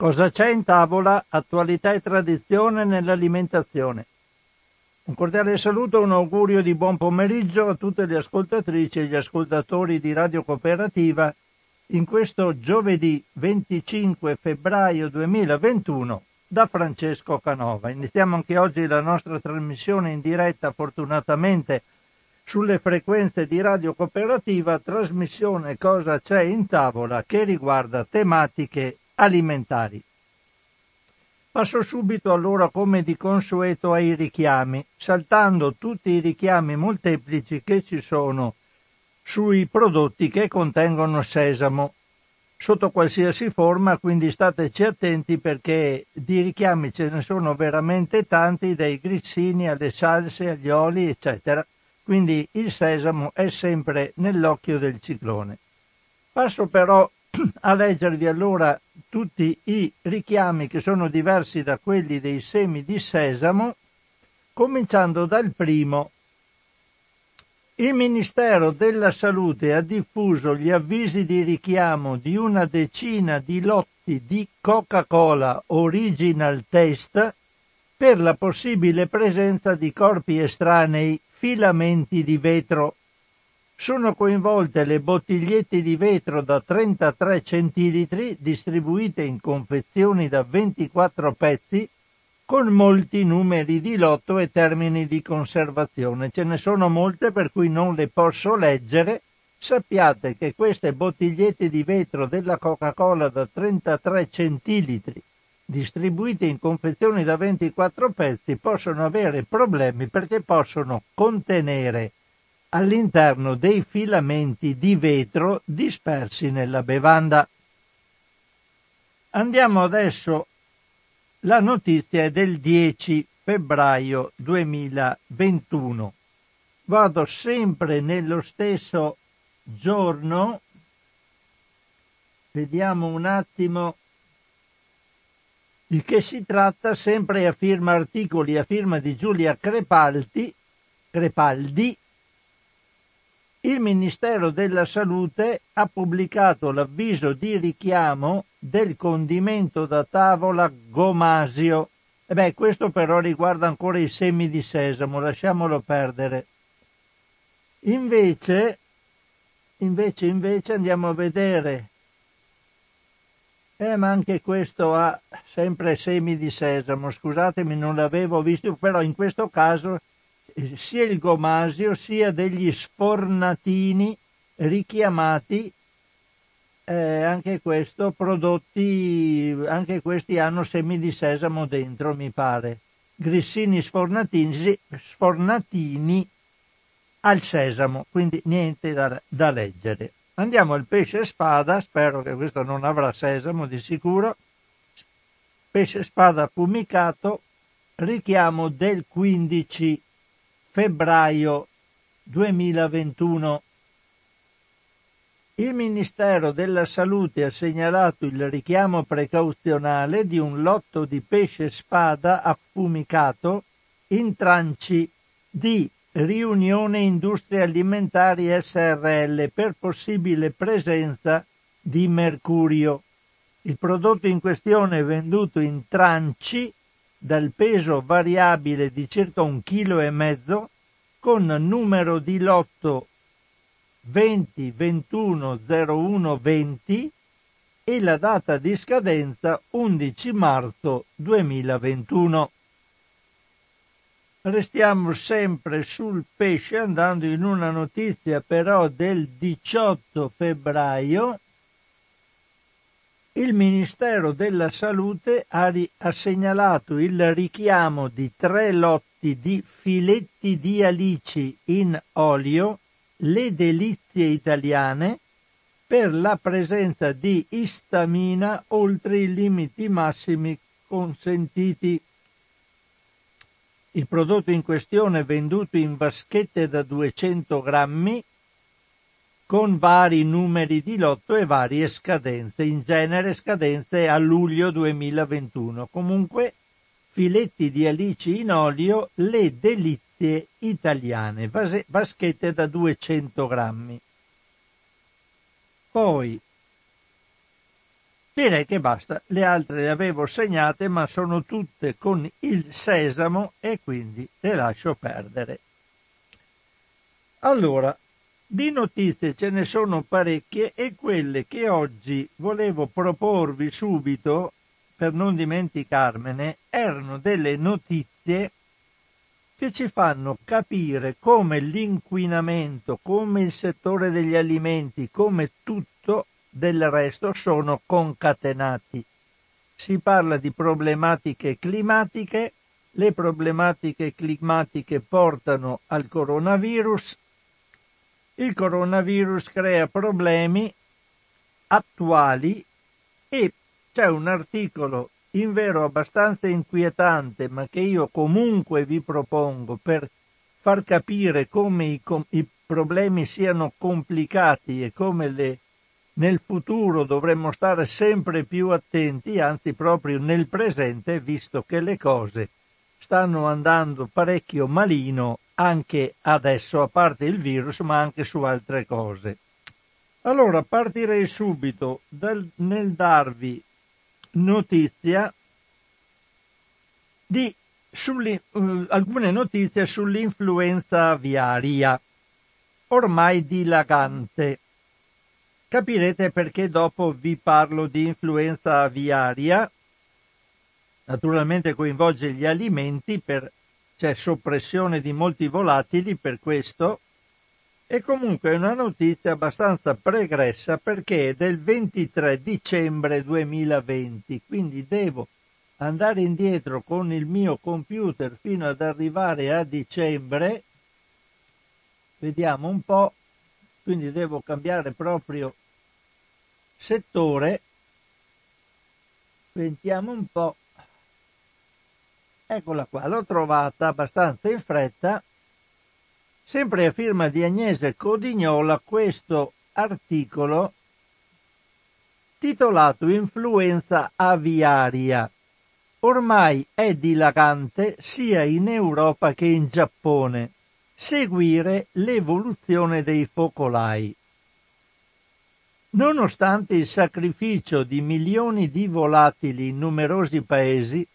Cosa c'è in tavola? Attualità e tradizione nell'alimentazione. Un cordiale saluto e un augurio di buon pomeriggio a tutte le ascoltatrici e gli ascoltatori di Radio Cooperativa in questo giovedì 25 febbraio 2021 da Francesco Canova. Iniziamo anche oggi la nostra trasmissione in diretta, fortunatamente sulle frequenze di Radio Cooperativa, trasmissione Cosa c'è in tavola che riguarda tematiche alimentari. Passo subito allora come di consueto ai richiami, saltando tutti i richiami molteplici che ci sono sui prodotti che contengono sesamo, sotto qualsiasi forma, quindi stateci attenti perché di richiami ce ne sono veramente tanti, dai grissini alle salse, agli oli, eccetera. Quindi il sesamo è sempre nell'occhio del ciclone. Passo però a leggervi allora tutti i richiami che sono diversi da quelli dei semi di sesamo, cominciando dal primo. Il Ministero della Salute ha diffuso gli avvisi di richiamo di una decina di lotti di Coca-Cola Original Taste per la possibile presenza di corpi estranei filamenti di vetro sono coinvolte le bottigliette di vetro da 33 centilitri distribuite in confezioni da 24 pezzi con molti numeri di lotto e termini di conservazione. Ce ne sono molte per cui non le posso leggere. Sappiate che queste bottigliette di vetro della Coca-Cola da 33 centilitri distribuite in confezioni da 24 pezzi possono avere problemi perché possono contenere all'interno dei filamenti di vetro dispersi nella bevanda. Andiamo adesso, la notizia è del 10 febbraio 2021. Vado sempre nello stesso giorno, vediamo un attimo di che si tratta, sempre a firma articoli a firma di Giulia Crepaldi, Crepaldi il Ministero della Salute ha pubblicato l'avviso di richiamo del condimento da tavola Gomasio. E beh, questo però riguarda ancora i semi di sesamo, lasciamolo perdere. Invece, invece, invece andiamo a vedere. Eh, ma anche questo ha sempre semi di sesamo, scusatemi, non l'avevo visto, però in questo caso sia il gomasio sia degli sfornatini richiamati eh, anche questo prodotti anche questi hanno semi di sesamo dentro mi pare. Grissini sfornatini, sfornatini al sesamo quindi niente da, da leggere. Andiamo al pesce spada spero che questo non avrà sesamo di sicuro. Pesce spada affumicato richiamo del 15 febbraio 2021. Il Ministero della Salute ha segnalato il richiamo precauzionale di un lotto di pesce spada affumicato in tranci di Riunione Industrie Alimentari SRL per possibile presenza di mercurio. Il prodotto in questione venduto in tranci dal peso variabile di circa un chilo e mezzo con numero di lotto 20 21 01 20 e la data di scadenza 11 marzo 2021. Restiamo sempre sul pesce andando in una notizia però del 18 febbraio il Ministero della Salute ha, ri- ha, segnalato il richiamo di tre lotti di filetti di alici in olio, le delizie italiane, per la presenza di istamina oltre i limiti massimi consentiti. Il prodotto in questione venduto in vaschette da 200 grammi con vari numeri di lotto e varie scadenze, in genere scadenze a luglio 2021. Comunque filetti di alici in olio, le delizie italiane, vas- vaschette da 200 grammi. Poi Direi che basta, le altre le avevo segnate ma sono tutte con il sesamo e quindi le lascio perdere. Allora, di notizie ce ne sono parecchie e quelle che oggi volevo proporvi subito, per non dimenticarmene, erano delle notizie che ci fanno capire come l'inquinamento, come il settore degli alimenti, come tutto del resto sono concatenati. Si parla di problematiche climatiche, le problematiche climatiche portano al coronavirus, il coronavirus crea problemi attuali e c'è un articolo in vero abbastanza inquietante, ma che io comunque vi propongo per far capire come i, com- i problemi siano complicati e come le, nel futuro dovremmo stare sempre più attenti, anzi proprio nel presente, visto che le cose stanno andando parecchio malino anche adesso, a parte il virus, ma anche su altre cose. Allora partirei subito dal, nel darvi notizia di uh, alcune notizie sull'influenza aviaria, ormai dilagante. Capirete perché dopo vi parlo di influenza aviaria. Naturalmente coinvolge gli alimenti, per, c'è soppressione di molti volatili per questo, e comunque è una notizia abbastanza pregressa perché è del 23 dicembre 2020, quindi devo andare indietro con il mio computer fino ad arrivare a dicembre. Vediamo un po', quindi devo cambiare proprio settore. Vediamo un po'. Eccola qua, l'ho trovata abbastanza in fretta Sempre a firma di Agnese Codignola questo articolo titolato Influenza aviaria. Ormai è dilagante sia in Europa che in Giappone. Seguire l'evoluzione dei focolai. Nonostante il sacrificio di milioni di volatili in numerosi paesi,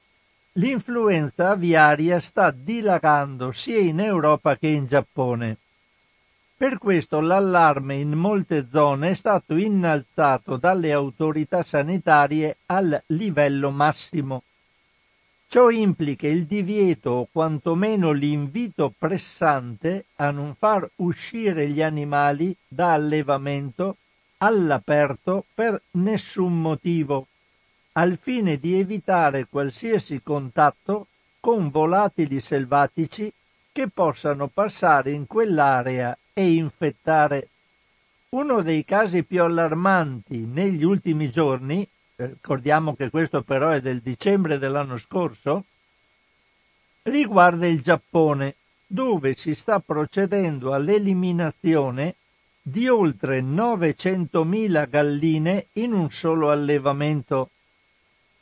L'influenza aviaria sta dilagando sia in Europa che in Giappone. Per questo l'allarme in molte zone è stato innalzato dalle autorità sanitarie al livello massimo. Ciò implica il divieto o quantomeno l'invito pressante a non far uscire gli animali da allevamento all'aperto per nessun motivo al fine di evitare qualsiasi contatto con volatili selvatici che possano passare in quell'area e infettare. Uno dei casi più allarmanti negli ultimi giorni, eh, ricordiamo che questo però è del dicembre dell'anno scorso, riguarda il Giappone, dove si sta procedendo all'eliminazione di oltre 900.000 galline in un solo allevamento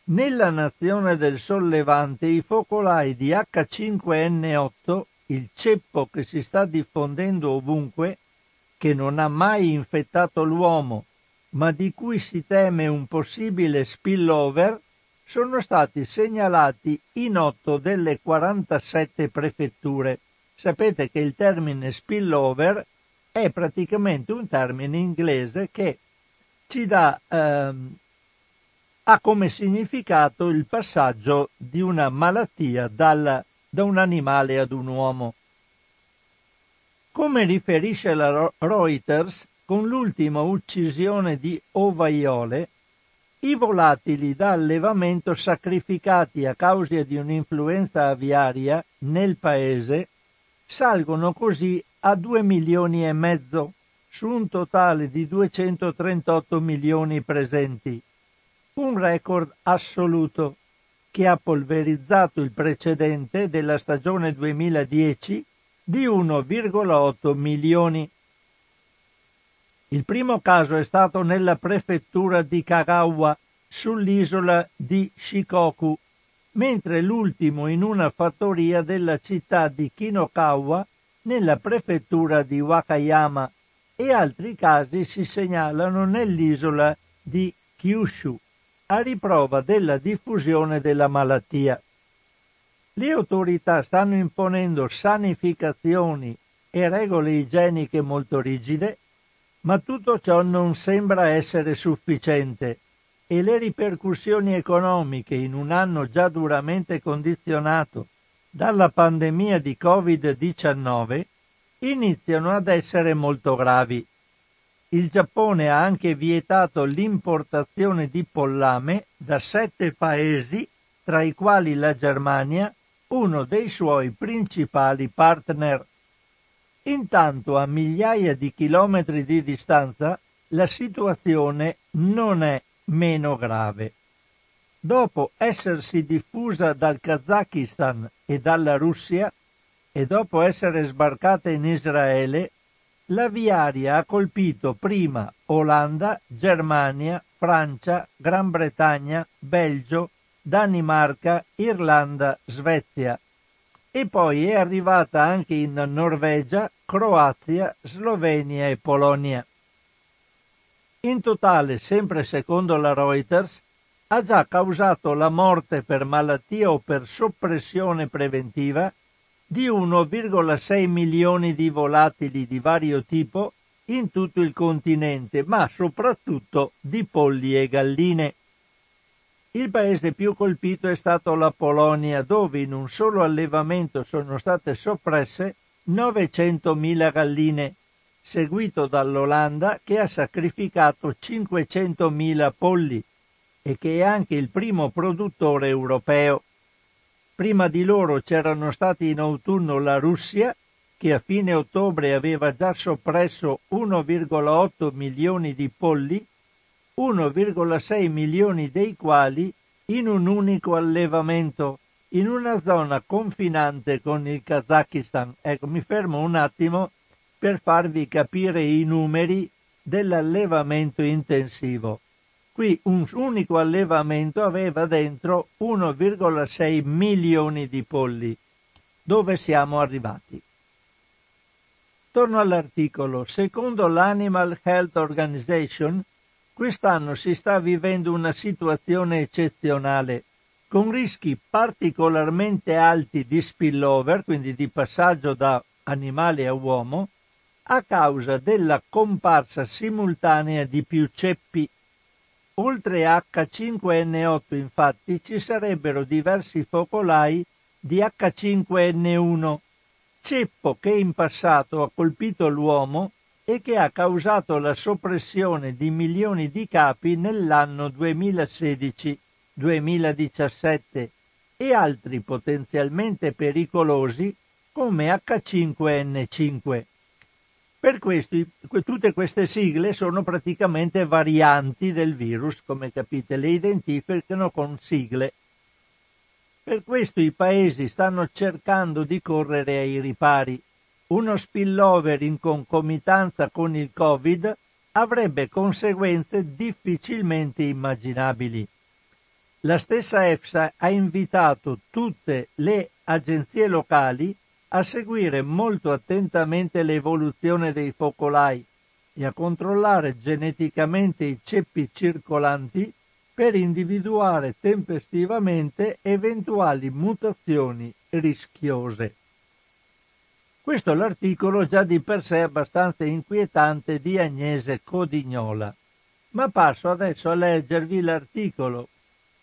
nella nazione del sollevante i focolai di H5N8, il ceppo che si sta diffondendo ovunque, che non ha mai infettato l'uomo, ma di cui si teme un possibile spillover, sono stati segnalati in otto delle 47 prefetture. Sapete che il termine spillover è praticamente un termine inglese che ci dà ehm, ha come significato il passaggio di una malattia dal, da un animale ad un uomo. Come riferisce la Reuters, con l'ultima uccisione di ovaiole, i volatili da allevamento sacrificati a causa di un'influenza aviaria nel paese salgono così a 2 milioni e mezzo su un totale di 238 milioni presenti un record assoluto che ha polverizzato il precedente della stagione 2010 di 1,8 milioni. Il primo caso è stato nella prefettura di Kagawa, sull'isola di Shikoku, mentre l'ultimo in una fattoria della città di Kinokawa, nella prefettura di Wakayama, e altri casi si segnalano nell'isola di Kyushu. A riprova della diffusione della malattia. Le autorità stanno imponendo sanificazioni e regole igieniche molto rigide, ma tutto ciò non sembra essere sufficiente e le ripercussioni economiche in un anno già duramente condizionato dalla pandemia di Covid-19 iniziano ad essere molto gravi. Il Giappone ha anche vietato l'importazione di pollame da sette paesi, tra i quali la Germania, uno dei suoi principali partner. Intanto a migliaia di chilometri di distanza la situazione non è meno grave. Dopo essersi diffusa dal Kazakistan e dalla Russia e dopo essere sbarcata in Israele, la viaria ha colpito prima Olanda, Germania, Francia, Gran Bretagna, Belgio, Danimarca, Irlanda, Svezia e poi è arrivata anche in Norvegia, Croazia, Slovenia e Polonia. In totale, sempre secondo la Reuters, ha già causato la morte per malattia o per soppressione preventiva di 1,6 milioni di volatili di vario tipo in tutto il continente, ma soprattutto di polli e galline. Il paese più colpito è stato la Polonia, dove in un solo allevamento sono state soppresse 900.000 galline, seguito dall'Olanda che ha sacrificato 500.000 polli e che è anche il primo produttore europeo. Prima di loro c'erano stati in autunno la Russia, che a fine ottobre aveva già soppresso 1,8 milioni di polli 1,6 milioni dei quali in un unico allevamento in una zona confinante con il Kazakistan. Ecco, mi fermo un attimo per farvi capire i numeri dell'allevamento intensivo. Qui un unico allevamento aveva dentro 1,6 milioni di polli. Dove siamo arrivati? Torno all'articolo. Secondo l'Animal Health Organization, Quest'anno si sta vivendo una situazione eccezionale, con rischi particolarmente alti di spillover, quindi di passaggio da animale a uomo, a causa della comparsa simultanea di più ceppi. Oltre H5N8 infatti ci sarebbero diversi focolai di H5N1, ceppo che in passato ha colpito l'uomo e che ha causato la soppressione di milioni di capi nell'anno 2016-2017 e altri potenzialmente pericolosi come H5N5. Per questo tutte queste sigle sono praticamente varianti del virus, come capite, le identificano con sigle. Per questo i paesi stanno cercando di correre ai ripari uno spillover in concomitanza con il Covid avrebbe conseguenze difficilmente immaginabili. La stessa EFSA ha invitato tutte le agenzie locali a seguire molto attentamente l'evoluzione dei focolai e a controllare geneticamente i ceppi circolanti per individuare tempestivamente eventuali mutazioni rischiose. Questo è l'articolo già di per sé abbastanza inquietante di Agnese Codignola. Ma passo adesso a leggervi l'articolo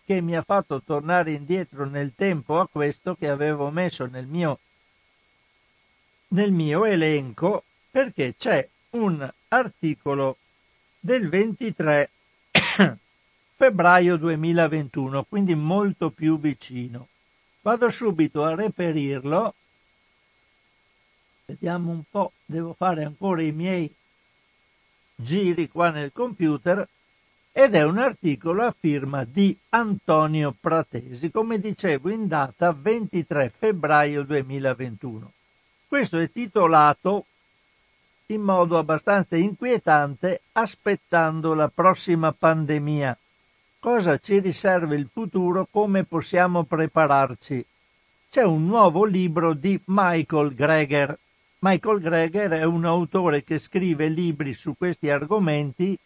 che mi ha fatto tornare indietro nel tempo a questo che avevo messo nel mio, nel mio elenco perché c'è un articolo del 23 febbraio 2021, quindi molto più vicino. Vado subito a reperirlo Vediamo un po', devo fare ancora i miei giri qua nel computer ed è un articolo a firma di Antonio Pratesi, come dicevo in data 23 febbraio 2021. Questo è titolato in modo abbastanza inquietante Aspettando la prossima pandemia. Cosa ci riserva il futuro? Come possiamo prepararci? C'è un nuovo libro di Michael Greger Michael Greger è un autore che scrive libri su questi argomenti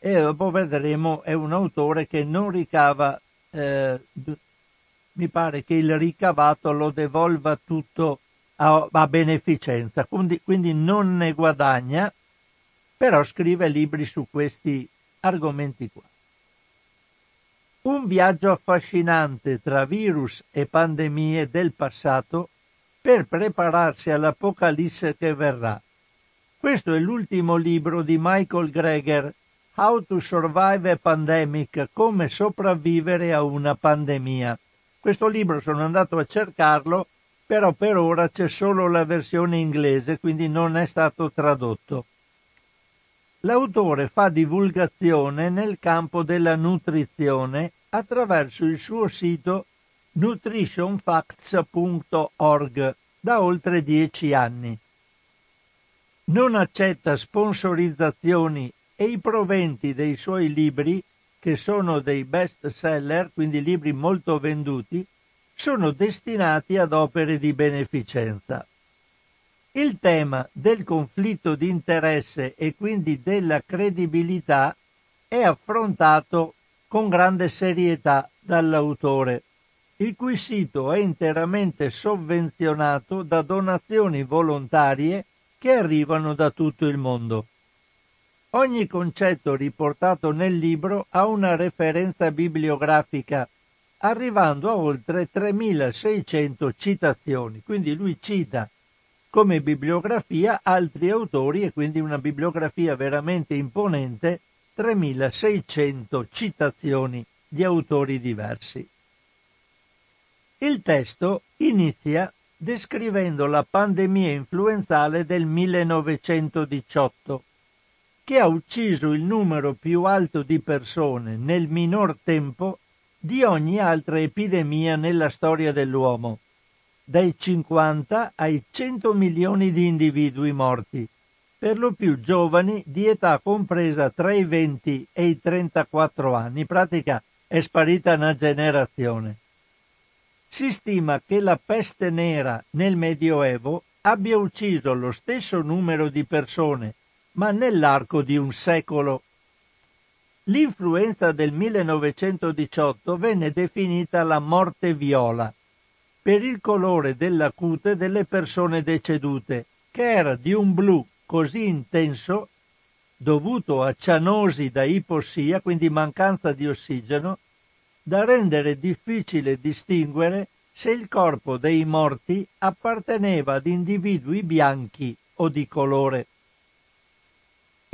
e dopo vedremo è un autore che non ricava, eh, mi pare che il ricavato lo devolva tutto a, a beneficenza, quindi, quindi non ne guadagna, però scrive libri su questi argomenti qua. Un viaggio affascinante tra virus e pandemie del passato per prepararsi all'apocalisse che verrà. Questo è l'ultimo libro di Michael Greger, How to Survive a Pandemic, come sopravvivere a una pandemia. Questo libro sono andato a cercarlo, però per ora c'è solo la versione inglese, quindi non è stato tradotto. L'autore fa divulgazione nel campo della nutrizione attraverso il suo sito nutritionfacts.org da oltre dieci anni. Non accetta sponsorizzazioni e i proventi dei suoi libri, che sono dei best seller, quindi libri molto venduti, sono destinati ad opere di beneficenza. Il tema del conflitto di interesse e quindi della credibilità è affrontato con grande serietà dall'autore, il cui sito è interamente sovvenzionato da donazioni volontarie che arrivano da tutto il mondo. Ogni concetto riportato nel libro ha una referenza bibliografica, arrivando a oltre 3600 citazioni, quindi lui cita come bibliografia altri autori e quindi una bibliografia veramente imponente 3600 citazioni di autori diversi. Il testo inizia descrivendo la pandemia influenzale del 1918, che ha ucciso il numero più alto di persone nel minor tempo di ogni altra epidemia nella storia dell'uomo, dai 50 ai 100 milioni di individui morti per lo più giovani di età compresa tra i 20 e i 34 anni. In pratica è sparita una generazione. Si stima che la peste nera nel Medioevo abbia ucciso lo stesso numero di persone, ma nell'arco di un secolo. L'influenza del 1918 venne definita la morte viola, per il colore della cute delle persone decedute, che era di un blu così intenso dovuto a cianosi da ipossia, quindi mancanza di ossigeno, da rendere difficile distinguere se il corpo dei morti apparteneva ad individui bianchi o di colore.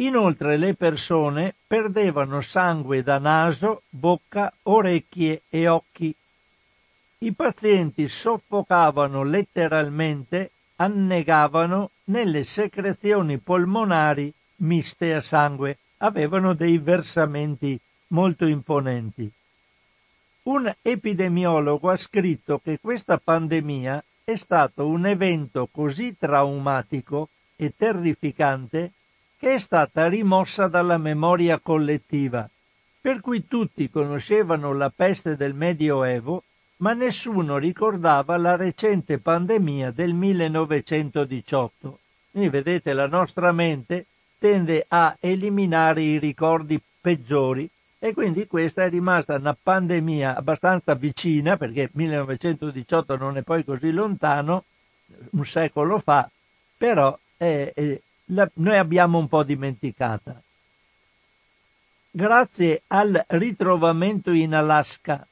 Inoltre le persone perdevano sangue da naso, bocca, orecchie e occhi. I pazienti soffocavano letteralmente annegavano nelle secrezioni polmonari miste a sangue, avevano dei versamenti molto imponenti. Un epidemiologo ha scritto che questa pandemia è stato un evento così traumatico e terrificante che è stata rimossa dalla memoria collettiva, per cui tutti conoscevano la peste del Medioevo ma nessuno ricordava la recente pandemia del 1918. Quindi vedete, la nostra mente tende a eliminare i ricordi peggiori e quindi questa è rimasta una pandemia abbastanza vicina, perché il 1918 non è poi così lontano, un secolo fa, però eh, eh, la, noi abbiamo un po' dimenticata. Grazie al ritrovamento in Alaska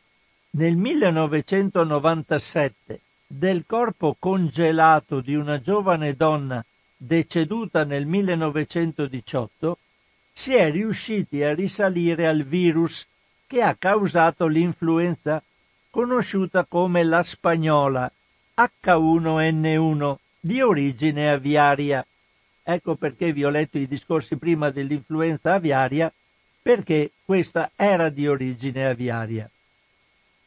nel 1997 del corpo congelato di una giovane donna deceduta nel 1918, si è riusciti a risalire al virus che ha causato l'influenza conosciuta come la spagnola H1N1 di origine aviaria. Ecco perché vi ho letto i discorsi prima dell'influenza aviaria, perché questa era di origine aviaria.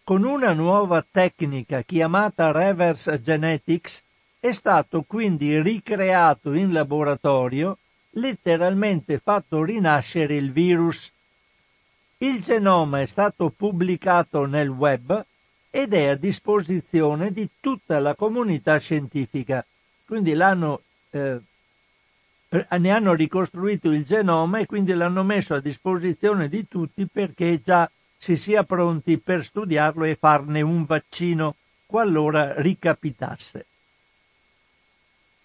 Con una nuova tecnica chiamata reverse genetics è stato quindi ricreato in laboratorio, letteralmente fatto rinascere il virus. Il genoma è stato pubblicato nel web ed è a disposizione di tutta la comunità scientifica. Quindi l'hanno eh, ne hanno ricostruito il genoma e quindi l'hanno messo a disposizione di tutti perché già si sia pronti per studiarlo e farne un vaccino qualora ricapitasse.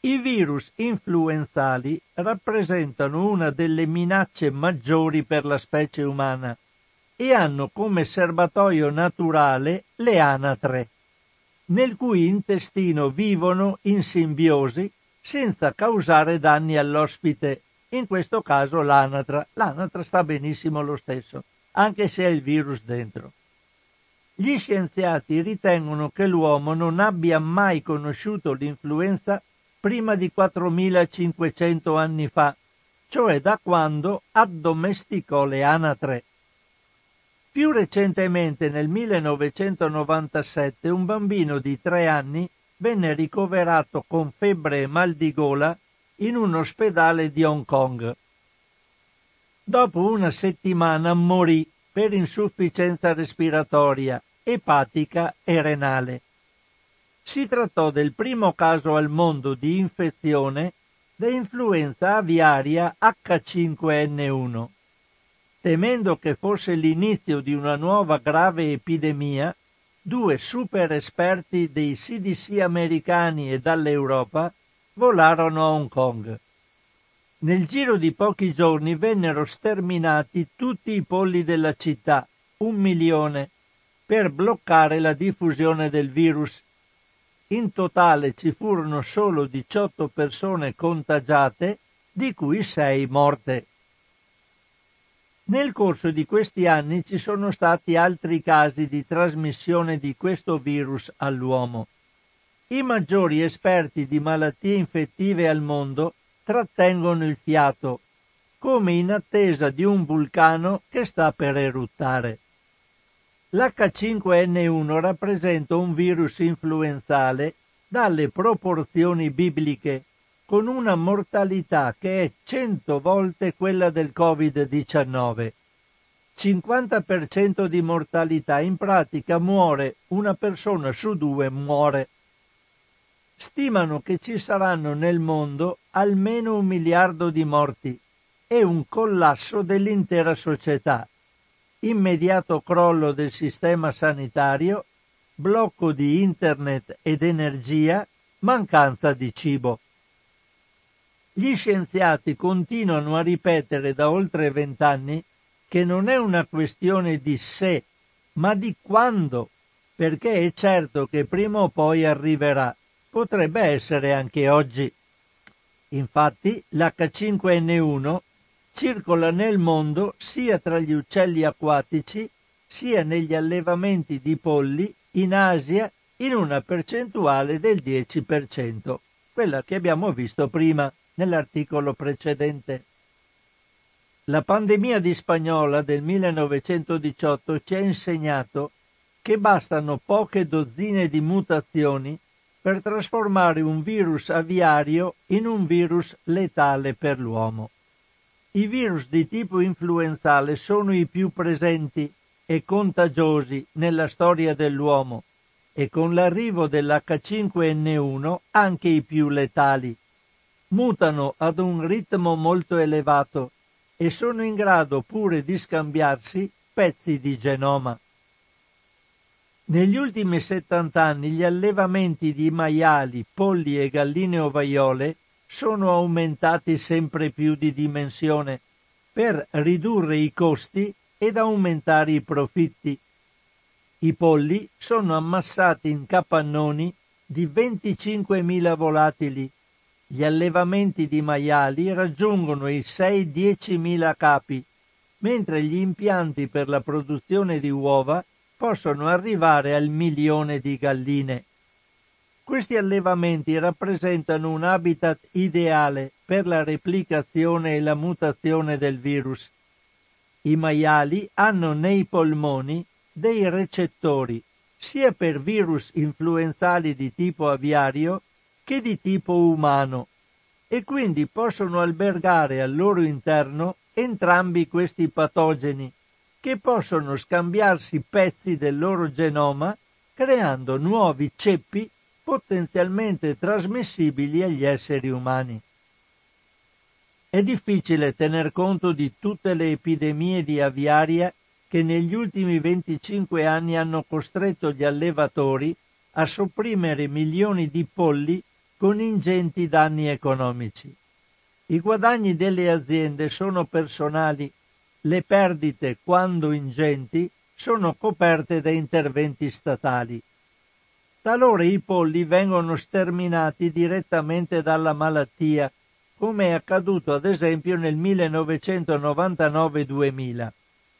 I virus influenzali rappresentano una delle minacce maggiori per la specie umana e hanno come serbatoio naturale le anatre, nel cui intestino vivono in simbiosi senza causare danni all'ospite, in questo caso l'anatra. L'anatra sta benissimo lo stesso, anche se ha il virus dentro. Gli scienziati ritengono che l'uomo non abbia mai conosciuto l'influenza prima di 4500 anni fa, cioè da quando addomesticò le anatre. Più recentemente, nel 1997, un bambino di tre anni venne ricoverato con febbre e mal di gola in un ospedale di Hong Kong. Dopo una settimana morì per insufficienza respiratoria, epatica e renale. Si trattò del primo caso al mondo di infezione da influenza aviaria H5N1. Temendo che fosse l'inizio di una nuova grave epidemia, due super esperti dei CDC americani e dall'Europa volarono a Hong Kong. Nel giro di pochi giorni vennero sterminati tutti i polli della città, un milione, per bloccare la diffusione del virus in totale ci furono solo 18 persone contagiate, di cui 6 morte. Nel corso di questi anni ci sono stati altri casi di trasmissione di questo virus all'uomo. I maggiori esperti di malattie infettive al mondo trattengono il fiato, come in attesa di un vulcano che sta per eruttare. L'H5N1 rappresenta un virus influenzale dalle proporzioni bibliche, con una mortalità che è 100 volte quella del Covid-19. 50% di mortalità, in pratica muore una persona su due muore. Stimano che ci saranno nel mondo almeno un miliardo di morti e un collasso dell'intera società immediato crollo del sistema sanitario, blocco di internet ed energia, mancanza di cibo. Gli scienziati continuano a ripetere da oltre vent'anni che non è una questione di se, ma di quando, perché è certo che prima o poi arriverà. Potrebbe essere anche oggi. Infatti l'H5N1 circola nel mondo sia tra gli uccelli acquatici sia negli allevamenti di polli in Asia in una percentuale del 10%, quella che abbiamo visto prima nell'articolo precedente. La pandemia di Spagnola del 1918 ci ha insegnato che bastano poche dozzine di mutazioni per trasformare un virus aviario in un virus letale per l'uomo. I virus di tipo influenzale sono i più presenti e contagiosi nella storia dell'uomo e con l'arrivo dell'H5N1 anche i più letali. Mutano ad un ritmo molto elevato e sono in grado pure di scambiarsi pezzi di genoma. Negli ultimi 70 anni gli allevamenti di maiali, polli e galline ovaiole sono aumentati sempre più di dimensione per ridurre i costi ed aumentare i profitti. I polli sono ammassati in capannoni di 25.000 volatili. Gli allevamenti di maiali raggiungono i 6-10.000 capi, mentre gli impianti per la produzione di uova possono arrivare al milione di galline. Questi allevamenti rappresentano un habitat ideale per la replicazione e la mutazione del virus. I maiali hanno nei polmoni dei recettori sia per virus influenzali di tipo aviario che di tipo umano e quindi possono albergare al loro interno entrambi questi patogeni che possono scambiarsi pezzi del loro genoma creando nuovi ceppi potenzialmente trasmissibili agli esseri umani. È difficile tener conto di tutte le epidemie di aviaria che negli ultimi 25 anni hanno costretto gli allevatori a sopprimere milioni di polli con ingenti danni economici. I guadagni delle aziende sono personali, le perdite, quando ingenti, sono coperte da interventi statali. Talora i polli vengono sterminati direttamente dalla malattia come è accaduto ad esempio nel 1999-2000,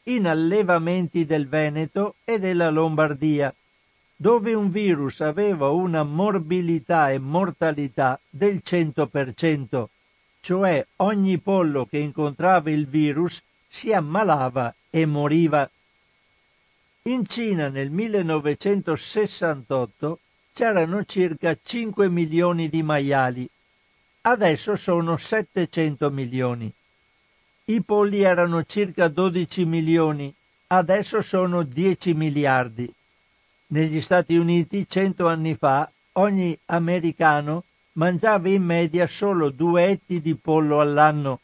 in allevamenti del Veneto e della Lombardia, dove un virus aveva una morbilità e mortalità del 100%, cioè ogni pollo che incontrava il virus si ammalava e moriva. In Cina nel 1968 c'erano circa 5 milioni di maiali adesso sono 700 milioni. I polli erano circa 12 milioni, adesso sono 10 miliardi. Negli Stati Uniti, cento anni fa, ogni americano mangiava in media solo due etti di pollo all'anno.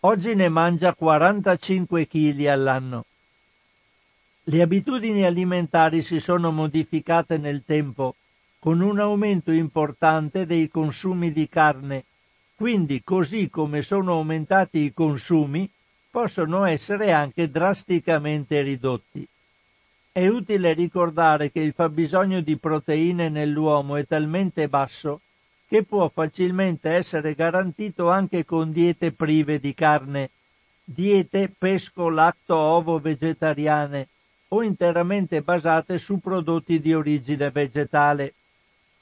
Oggi ne mangia 45 kg all'anno. Le abitudini alimentari si sono modificate nel tempo, con un aumento importante dei consumi di carne, quindi, così come sono aumentati i consumi, possono essere anche drasticamente ridotti. È utile ricordare che il fabbisogno di proteine nell'uomo è talmente basso che può facilmente essere garantito anche con diete prive di carne, diete pesco, latto, ovo vegetariane o interamente basate su prodotti di origine vegetale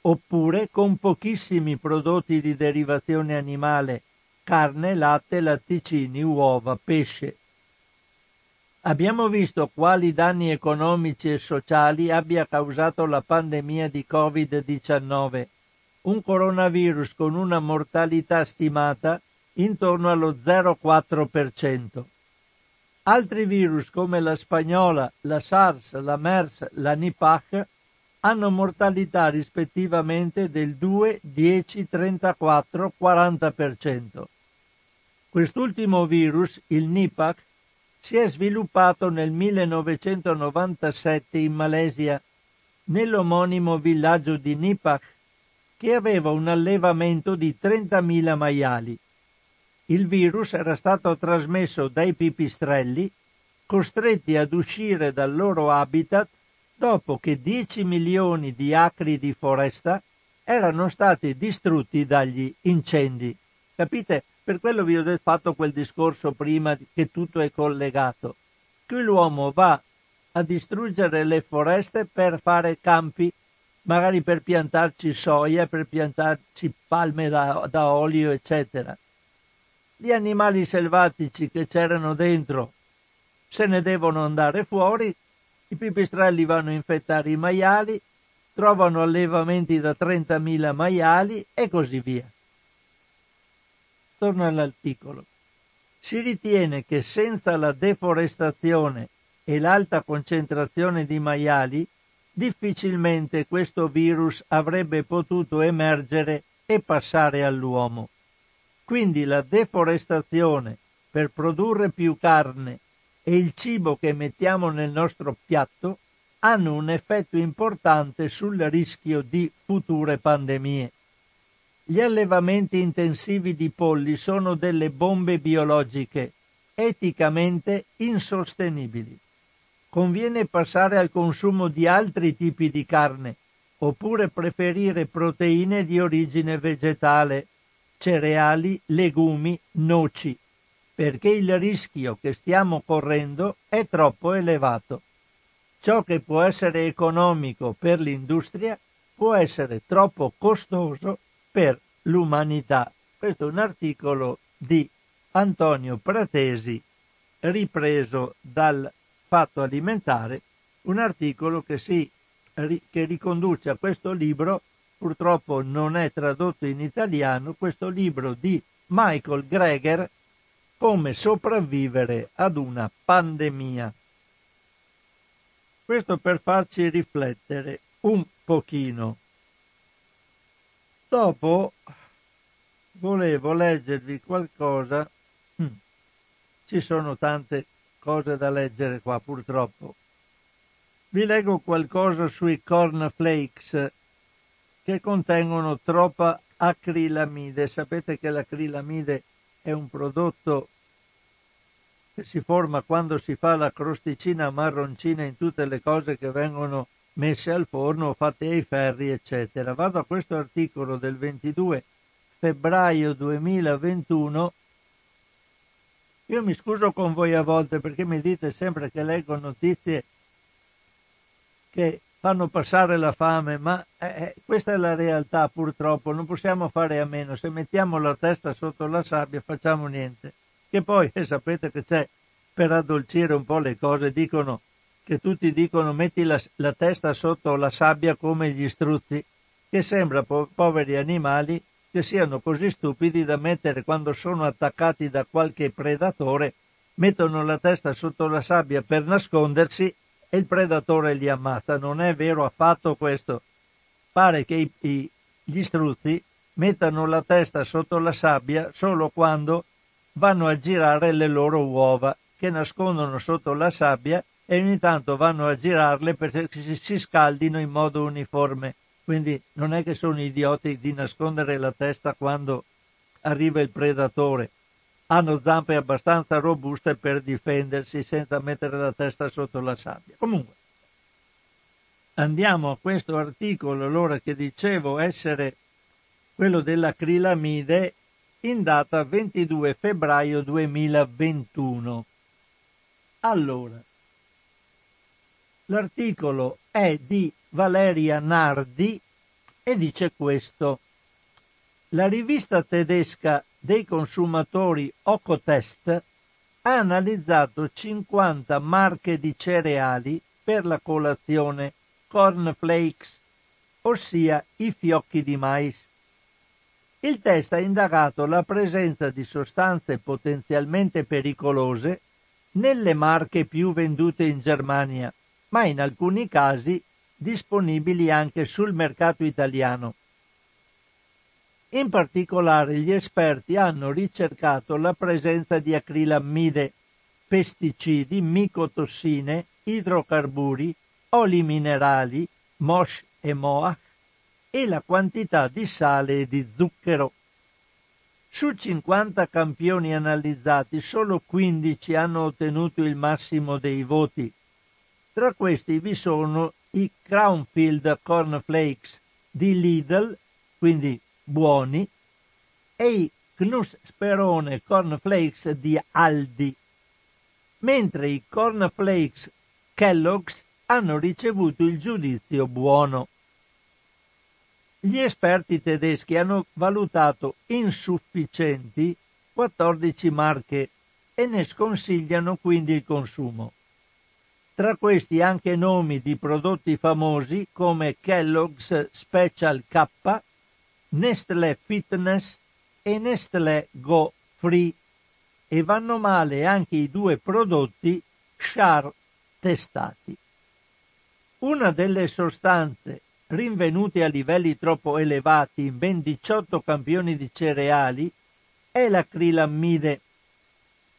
oppure con pochissimi prodotti di derivazione animale, carne, latte, latticini, uova, pesce. Abbiamo visto quali danni economici e sociali abbia causato la pandemia di Covid-19, un coronavirus con una mortalità stimata intorno allo 0,4%. Altri virus come la spagnola, la SARS, la MERS, la Nipah hanno mortalità rispettivamente del 2, 10, 34, 40%. Quest'ultimo virus, il Nipah, si è sviluppato nel 1997 in Malesia, nell'omonimo villaggio di Nipah, che aveva un allevamento di 30.000 maiali. Il virus era stato trasmesso dai pipistrelli, costretti ad uscire dal loro habitat dopo che 10 milioni di acri di foresta erano stati distrutti dagli incendi. Capite? Per quello vi ho fatto quel discorso prima che tutto è collegato. Qui l'uomo va a distruggere le foreste per fare campi, magari per piantarci soia, per piantarci palme da, da olio, eccetera. Gli animali selvatici che c'erano dentro se ne devono andare fuori i pipistrelli vanno a infettare i maiali, trovano allevamenti da 30.000 maiali e così via. Torno all'articolo. Si ritiene che senza la deforestazione e l'alta concentrazione di maiali, difficilmente questo virus avrebbe potuto emergere e passare all'uomo. Quindi la deforestazione per produrre più carne e il cibo che mettiamo nel nostro piatto hanno un effetto importante sul rischio di future pandemie. Gli allevamenti intensivi di polli sono delle bombe biologiche eticamente insostenibili. Conviene passare al consumo di altri tipi di carne, oppure preferire proteine di origine vegetale, cereali, legumi, noci perché il rischio che stiamo correndo è troppo elevato. Ciò che può essere economico per l'industria può essere troppo costoso per l'umanità. Questo è un articolo di Antonio Pratesi ripreso dal Fatto Alimentare, un articolo che, si, che riconduce a questo libro, purtroppo non è tradotto in italiano, questo libro di Michael Greger come sopravvivere ad una pandemia. Questo per farci riflettere un pochino. Dopo volevo leggervi qualcosa ci sono tante cose da leggere qua purtroppo. Vi leggo qualcosa sui cornflakes che contengono troppa acrilamide. Sapete che l'acrilamide è un prodotto che si forma quando si fa la crosticina marroncina in tutte le cose che vengono messe al forno, fatte ai ferri, eccetera. Vado a questo articolo del 22 febbraio 2021 io mi scuso con voi a volte perché mi dite sempre che leggo notizie che fanno passare la fame, ma eh, eh, questa è la realtà purtroppo, non possiamo fare a meno, se mettiamo la testa sotto la sabbia facciamo niente. Che poi eh, sapete che c'è per addolcire un po' le cose, dicono che tutti dicono metti la, la testa sotto la sabbia come gli struzzi, che sembra po- poveri animali che siano così stupidi da mettere quando sono attaccati da qualche predatore, mettono la testa sotto la sabbia per nascondersi e il predatore li ammazza. Non è vero affatto questo. Pare che i, i, gli struzzi mettano la testa sotto la sabbia solo quando vanno a girare le loro uova, che nascondono sotto la sabbia e ogni tanto vanno a girarle perché si scaldino in modo uniforme. Quindi non è che sono idioti di nascondere la testa quando arriva il predatore. Hanno zampe abbastanza robuste per difendersi senza mettere la testa sotto la sabbia. Comunque, andiamo a questo articolo, allora che dicevo essere quello dell'acrilamide in data 22 febbraio 2021. Allora, l'articolo è di Valeria Nardi e dice questo. La rivista tedesca dei consumatori Ocotest ha analizzato 50 marche di cereali per la colazione cornflakes, ossia i fiocchi di mais. Il test ha indagato la presenza di sostanze potenzialmente pericolose nelle marche più vendute in Germania, ma in alcuni casi disponibili anche sul mercato italiano. In particolare gli esperti hanno ricercato la presenza di acrilammide, pesticidi, micotossine, idrocarburi, oli minerali, MOSH e MOAH e la quantità di sale e di zucchero. Su 50 campioni analizzati solo 15 hanno ottenuto il massimo dei voti. Tra questi vi sono i Crownfield Cornflakes di Lidl, quindi buoni, e i Knus Sperone Cornflakes di Aldi, mentre i Cornflakes Kellogg's hanno ricevuto il giudizio buono. Gli esperti tedeschi hanno valutato insufficienti 14 marche e ne sconsigliano quindi il consumo. Tra questi anche nomi di prodotti famosi come Kellogg's Special K, Nestlé Fitness e Nestlé Go Free e vanno male anche i due prodotti Char testati. Una delle sostanze rinvenute a livelli troppo elevati in ben 18 campioni di cereali è l'acrilammide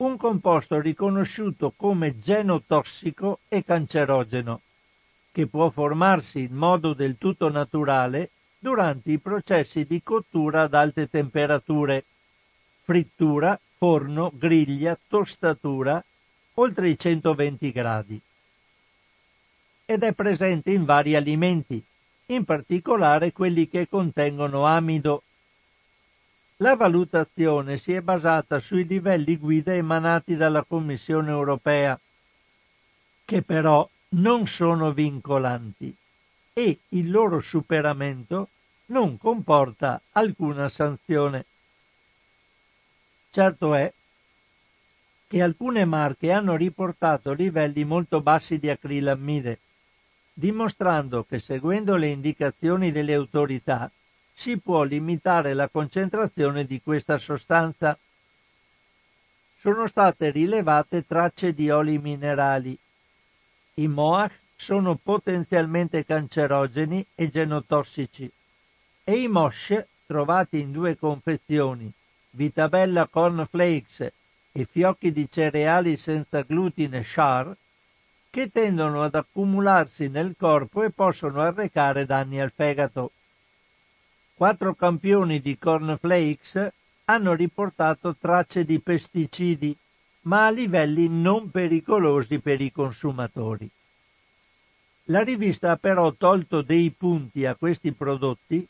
un composto riconosciuto come genotossico e cancerogeno, che può formarsi in modo del tutto naturale durante i processi di cottura ad alte temperature, frittura, forno, griglia, tostatura, oltre i 120 gradi. Ed è presente in vari alimenti, in particolare quelli che contengono amido la valutazione si è basata sui livelli guida emanati dalla Commissione europea, che però non sono vincolanti e il loro superamento non comporta alcuna sanzione. Certo è che alcune marche hanno riportato livelli molto bassi di acrilammide, dimostrando che seguendo le indicazioni delle autorità si può limitare la concentrazione di questa sostanza. Sono state rilevate tracce di oli minerali. I MOAC sono potenzialmente cancerogeni e genotossici e i MOSH, trovati in due confezioni, Vitabella Cornflakes e fiocchi di cereali senza glutine char che tendono ad accumularsi nel corpo e possono arrecare danni al fegato. Quattro campioni di cornflakes hanno riportato tracce di pesticidi, ma a livelli non pericolosi per i consumatori. La rivista ha però tolto dei punti a questi prodotti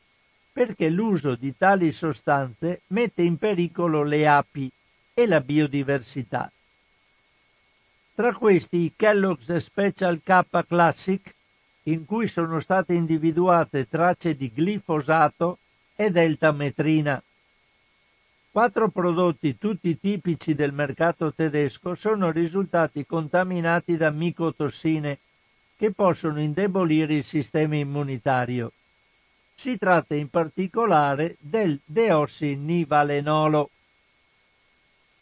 perché l'uso di tali sostanze mette in pericolo le api e la biodiversità. Tra questi i Kellogg's Special K Classic, in cui sono state individuate tracce di glifosato e deltametrina. Quattro prodotti, tutti tipici del mercato tedesco, sono risultati contaminati da micotossine che possono indebolire il sistema immunitario. Si tratta in particolare del deossinivalenolo.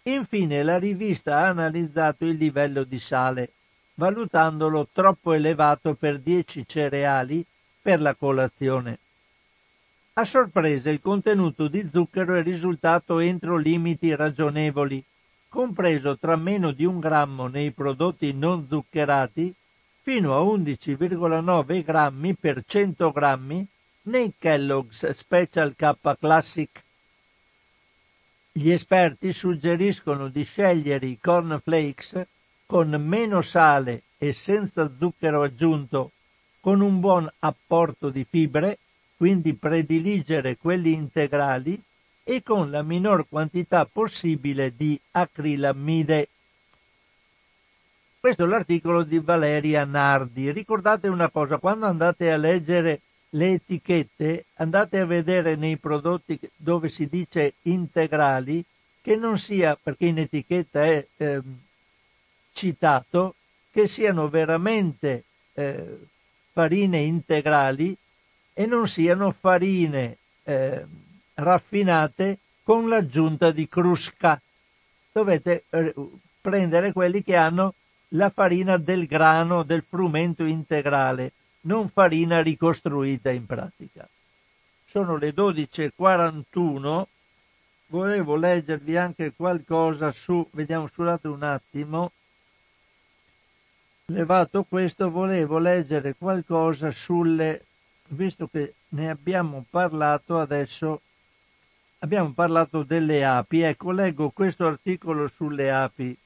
Infine la rivista ha analizzato il livello di sale, valutandolo troppo elevato per 10 cereali per la colazione. A sorpresa il contenuto di zucchero è risultato entro limiti ragionevoli, compreso tra meno di un grammo nei prodotti non zuccherati fino a 11,9 grammi per 100 grammi nei Kellogg's Special K Classic. Gli esperti suggeriscono di scegliere i cornflakes con meno sale e senza zucchero aggiunto, con un buon apporto di fibre quindi prediligere quelli integrali e con la minor quantità possibile di acrilamide. Questo è l'articolo di Valeria Nardi. Ricordate una cosa, quando andate a leggere le etichette, andate a vedere nei prodotti dove si dice integrali, che non sia, perché in etichetta è eh, citato, che siano veramente eh, farine integrali e non siano farine eh, raffinate con l'aggiunta di crusca. Dovete eh, prendere quelli che hanno la farina del grano, del frumento integrale, non farina ricostruita in pratica. Sono le 12.41, volevo leggervi anche qualcosa su, vediamo scusate un attimo, levato questo, volevo leggere qualcosa sulle visto che ne abbiamo parlato adesso, abbiamo parlato delle api, ecco, leggo questo articolo sulle api,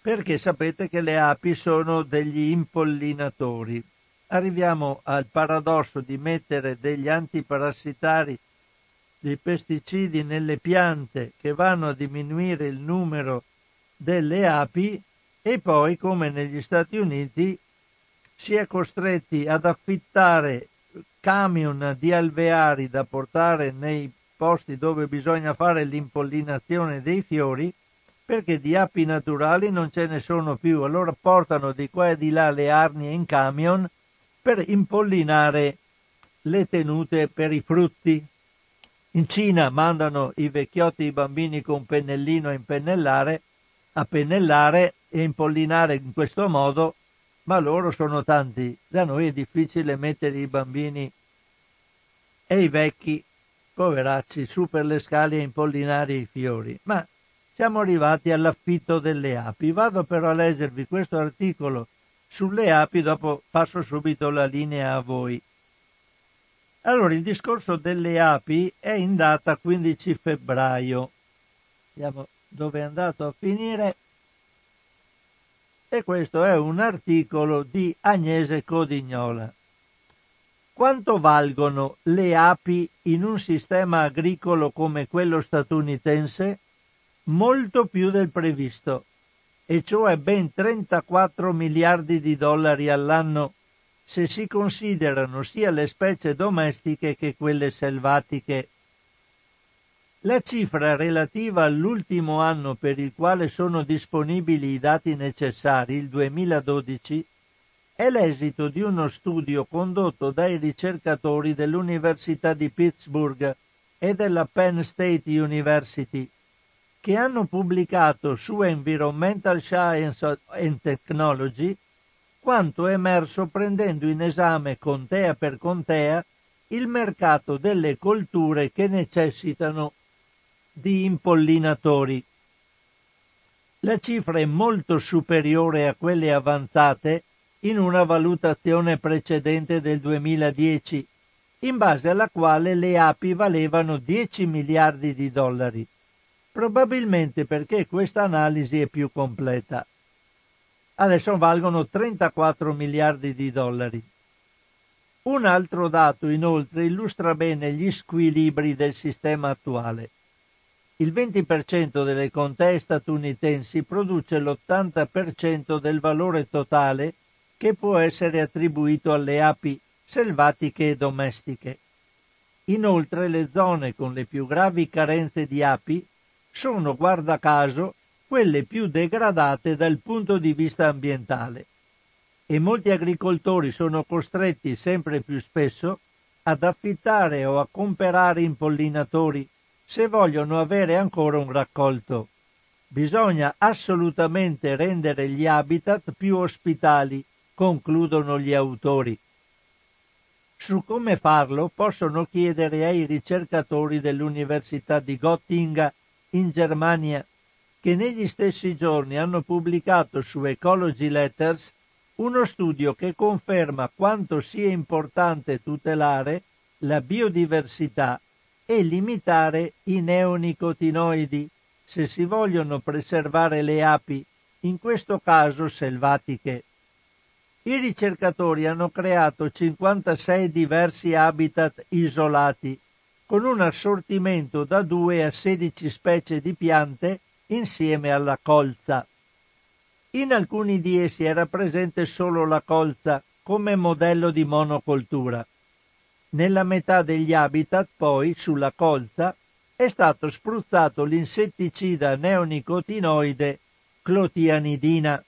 perché sapete che le api sono degli impollinatori. Arriviamo al paradosso di mettere degli antiparassitari, dei pesticidi nelle piante che vanno a diminuire il numero delle api e poi, come negli Stati Uniti, si è costretti ad affittare camion di alveari da portare nei posti dove bisogna fare l'impollinazione dei fiori perché di api naturali non ce ne sono più, allora portano di qua e di là le arnie in camion per impollinare le tenute per i frutti. In Cina mandano i vecchiotti i bambini con pennellino a impennellare, a pennellare e impollinare in questo modo ma loro sono tanti. Da noi è difficile mettere i bambini e i vecchi, poveracci, su per le scale a impollinare i fiori. Ma siamo arrivati all'affitto delle api. Vado però a leggervi questo articolo sulle api, dopo passo subito la linea a voi. Allora, il discorso delle api è in data 15 febbraio. Vediamo dove è andato a finire e questo è un articolo di Agnese Codignola. Quanto valgono le api in un sistema agricolo come quello statunitense? Molto più del previsto, e cioè ben 34 miliardi di dollari all'anno se si considerano sia le specie domestiche che quelle selvatiche. La cifra relativa all'ultimo anno per il quale sono disponibili i dati necessari, il 2012, è l'esito di uno studio condotto dai ricercatori dell'Università di Pittsburgh e della Penn State University, che hanno pubblicato su Environmental Science and Technology quanto è emerso prendendo in esame contea per contea il mercato delle colture che necessitano di impollinatori. La cifra è molto superiore a quelle avanzate in una valutazione precedente del 2010, in base alla quale le api valevano 10 miliardi di dollari, probabilmente perché questa analisi è più completa. Adesso valgono 34 miliardi di dollari. Un altro dato inoltre illustra bene gli squilibri del sistema attuale. Il 20% delle contee statunitensi produce l'80% del valore totale che può essere attribuito alle api selvatiche e domestiche. Inoltre le zone con le più gravi carenze di api sono, guarda caso, quelle più degradate dal punto di vista ambientale e molti agricoltori sono costretti sempre più spesso ad affittare o a comprare impollinatori se vogliono avere ancora un raccolto. Bisogna assolutamente rendere gli habitat più ospitali, concludono gli autori. Su come farlo possono chiedere ai ricercatori dell'Università di Gottinga in Germania, che negli stessi giorni hanno pubblicato su Ecology Letters uno studio che conferma quanto sia importante tutelare la biodiversità e limitare i neonicotinoidi se si vogliono preservare le api, in questo caso selvatiche. I ricercatori hanno creato 56 diversi habitat isolati, con un assortimento da 2 a 16 specie di piante insieme alla colza. In alcuni di essi era presente solo la colza come modello di monocoltura. Nella metà degli habitat, poi, sulla colza, è stato spruzzato l'insetticida neonicotinoide clotianidina.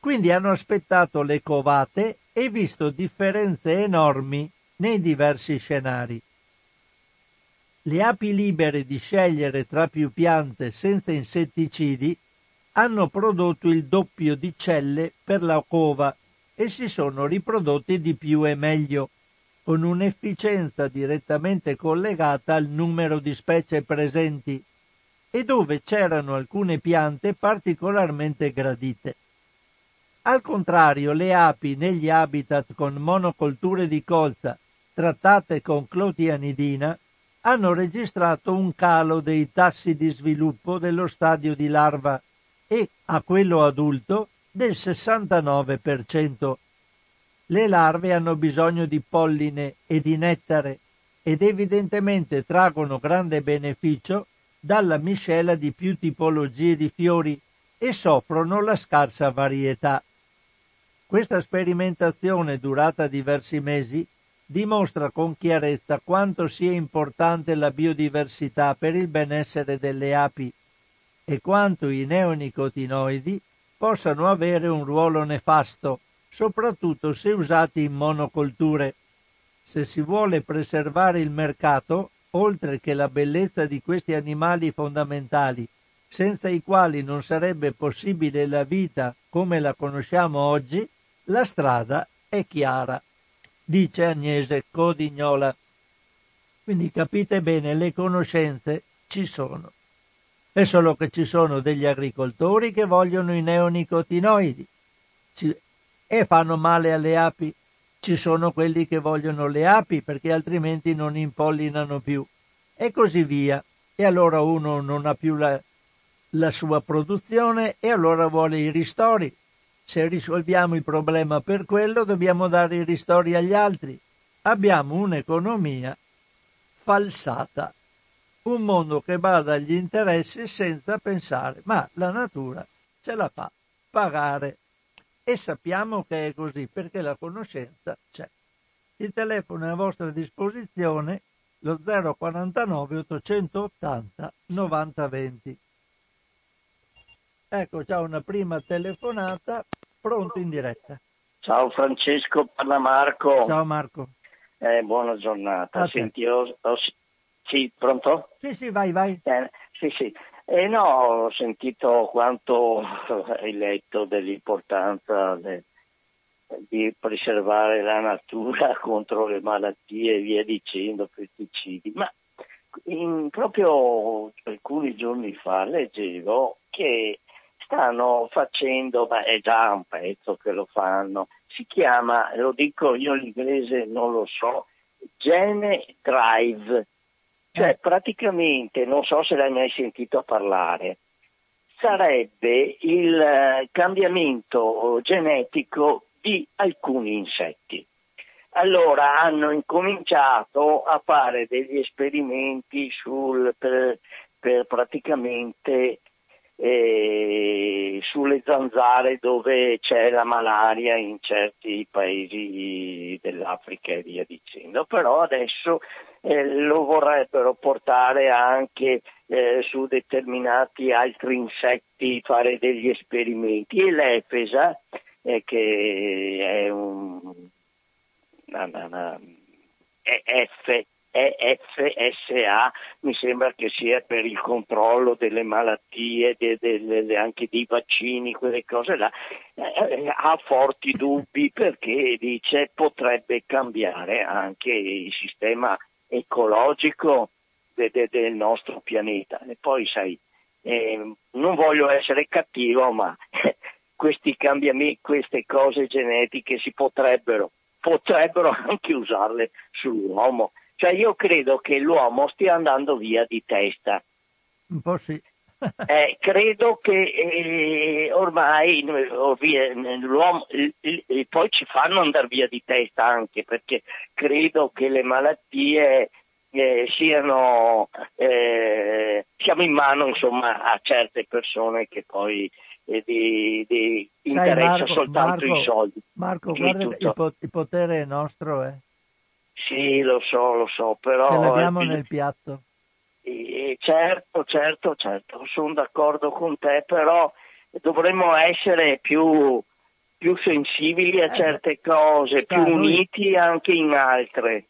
Quindi hanno aspettato le covate e visto differenze enormi nei diversi scenari. Le api libere di scegliere tra più piante senza insetticidi hanno prodotto il doppio di celle per la cova e si sono riprodotti di più e meglio, con un'efficienza direttamente collegata al numero di specie presenti e dove c'erano alcune piante particolarmente gradite. Al contrario, le api negli habitat con monocolture di colza trattate con clotianidina hanno registrato un calo dei tassi di sviluppo dello stadio di larva e a quello adulto del 69%. Le larve hanno bisogno di polline e di nettare ed evidentemente traggono grande beneficio dalla miscela di più tipologie di fiori e soffrono la scarsa varietà. Questa sperimentazione, durata diversi mesi, dimostra con chiarezza quanto sia importante la biodiversità per il benessere delle api e quanto i neonicotinoidi possano avere un ruolo nefasto, soprattutto se usati in monocolture. Se si vuole preservare il mercato, oltre che la bellezza di questi animali fondamentali, senza i quali non sarebbe possibile la vita come la conosciamo oggi, la strada è chiara, dice Agnese Codignola. Quindi capite bene, le conoscenze ci sono. È solo che ci sono degli agricoltori che vogliono i neonicotinoidi e fanno male alle api. Ci sono quelli che vogliono le api perché altrimenti non impollinano più. E così via. E allora uno non ha più la, la sua produzione e allora vuole i ristori. Se risolviamo il problema per quello dobbiamo dare i ristori agli altri. Abbiamo un'economia falsata un mondo che bada agli interessi senza pensare, ma la natura ce la fa pagare. E sappiamo che è così perché la conoscenza c'è. Il telefono è a vostra disposizione, lo 049 880 9020. Ecco, c'è una prima telefonata, pronto in diretta. Ciao Francesco, parla Marco. Ciao Marco. Eh, buona giornata. Senti, ho, ho, sì, pronto? Sì, sì, vai, vai. Eh, sì, sì. Eh, no, ho sentito quanto hai letto dell'importanza de, di preservare la natura contro le malattie e via dicendo, pesticidi, ma in, proprio alcuni giorni fa leggevo che stanno facendo, ma è già un pezzo che lo fanno, si chiama, lo dico io l'inglese non lo so, Gene Drive, cioè eh. praticamente, non so se l'hai mai sentito parlare, sarebbe il eh, cambiamento genetico di alcuni insetti. Allora hanno incominciato a fare degli esperimenti sul, per, per praticamente eh, sulle zanzare dove c'è la malaria in certi paesi dell'Africa e via dicendo. Però adesso lo vorrebbero portare anche eh, su determinati altri insetti, fare degli esperimenti. E l'Efesa, eh, che è un una, una, F, EFSA mi sembra che sia per il controllo delle malattie, de, de, de, anche dei vaccini, quelle cose là, eh, ha forti dubbi perché dice potrebbe cambiare anche il sistema ecologico del nostro pianeta. E poi sai, eh, non voglio essere cattivo, ma questi cambiamenti, queste cose genetiche si potrebbero, potrebbero anche usarle sull'uomo cioè io credo che l'uomo stia andando via di testa. Un po' sì. Eh, credo che eh, ormai eh, poi ci fanno andare via di testa anche perché credo che le malattie eh, siano eh, siamo in mano insomma a certe persone che poi eh, di, di interessa soltanto Marco, i soldi. Marco, guarda, il, po- il, potere è nostro, eh. Sì, lo so, lo so, però... Ce l'abbiamo nel piatto. Eh, certo, certo, certo, sono d'accordo con te, però dovremmo essere più, più sensibili a eh, certe cose, più uniti anche in altre.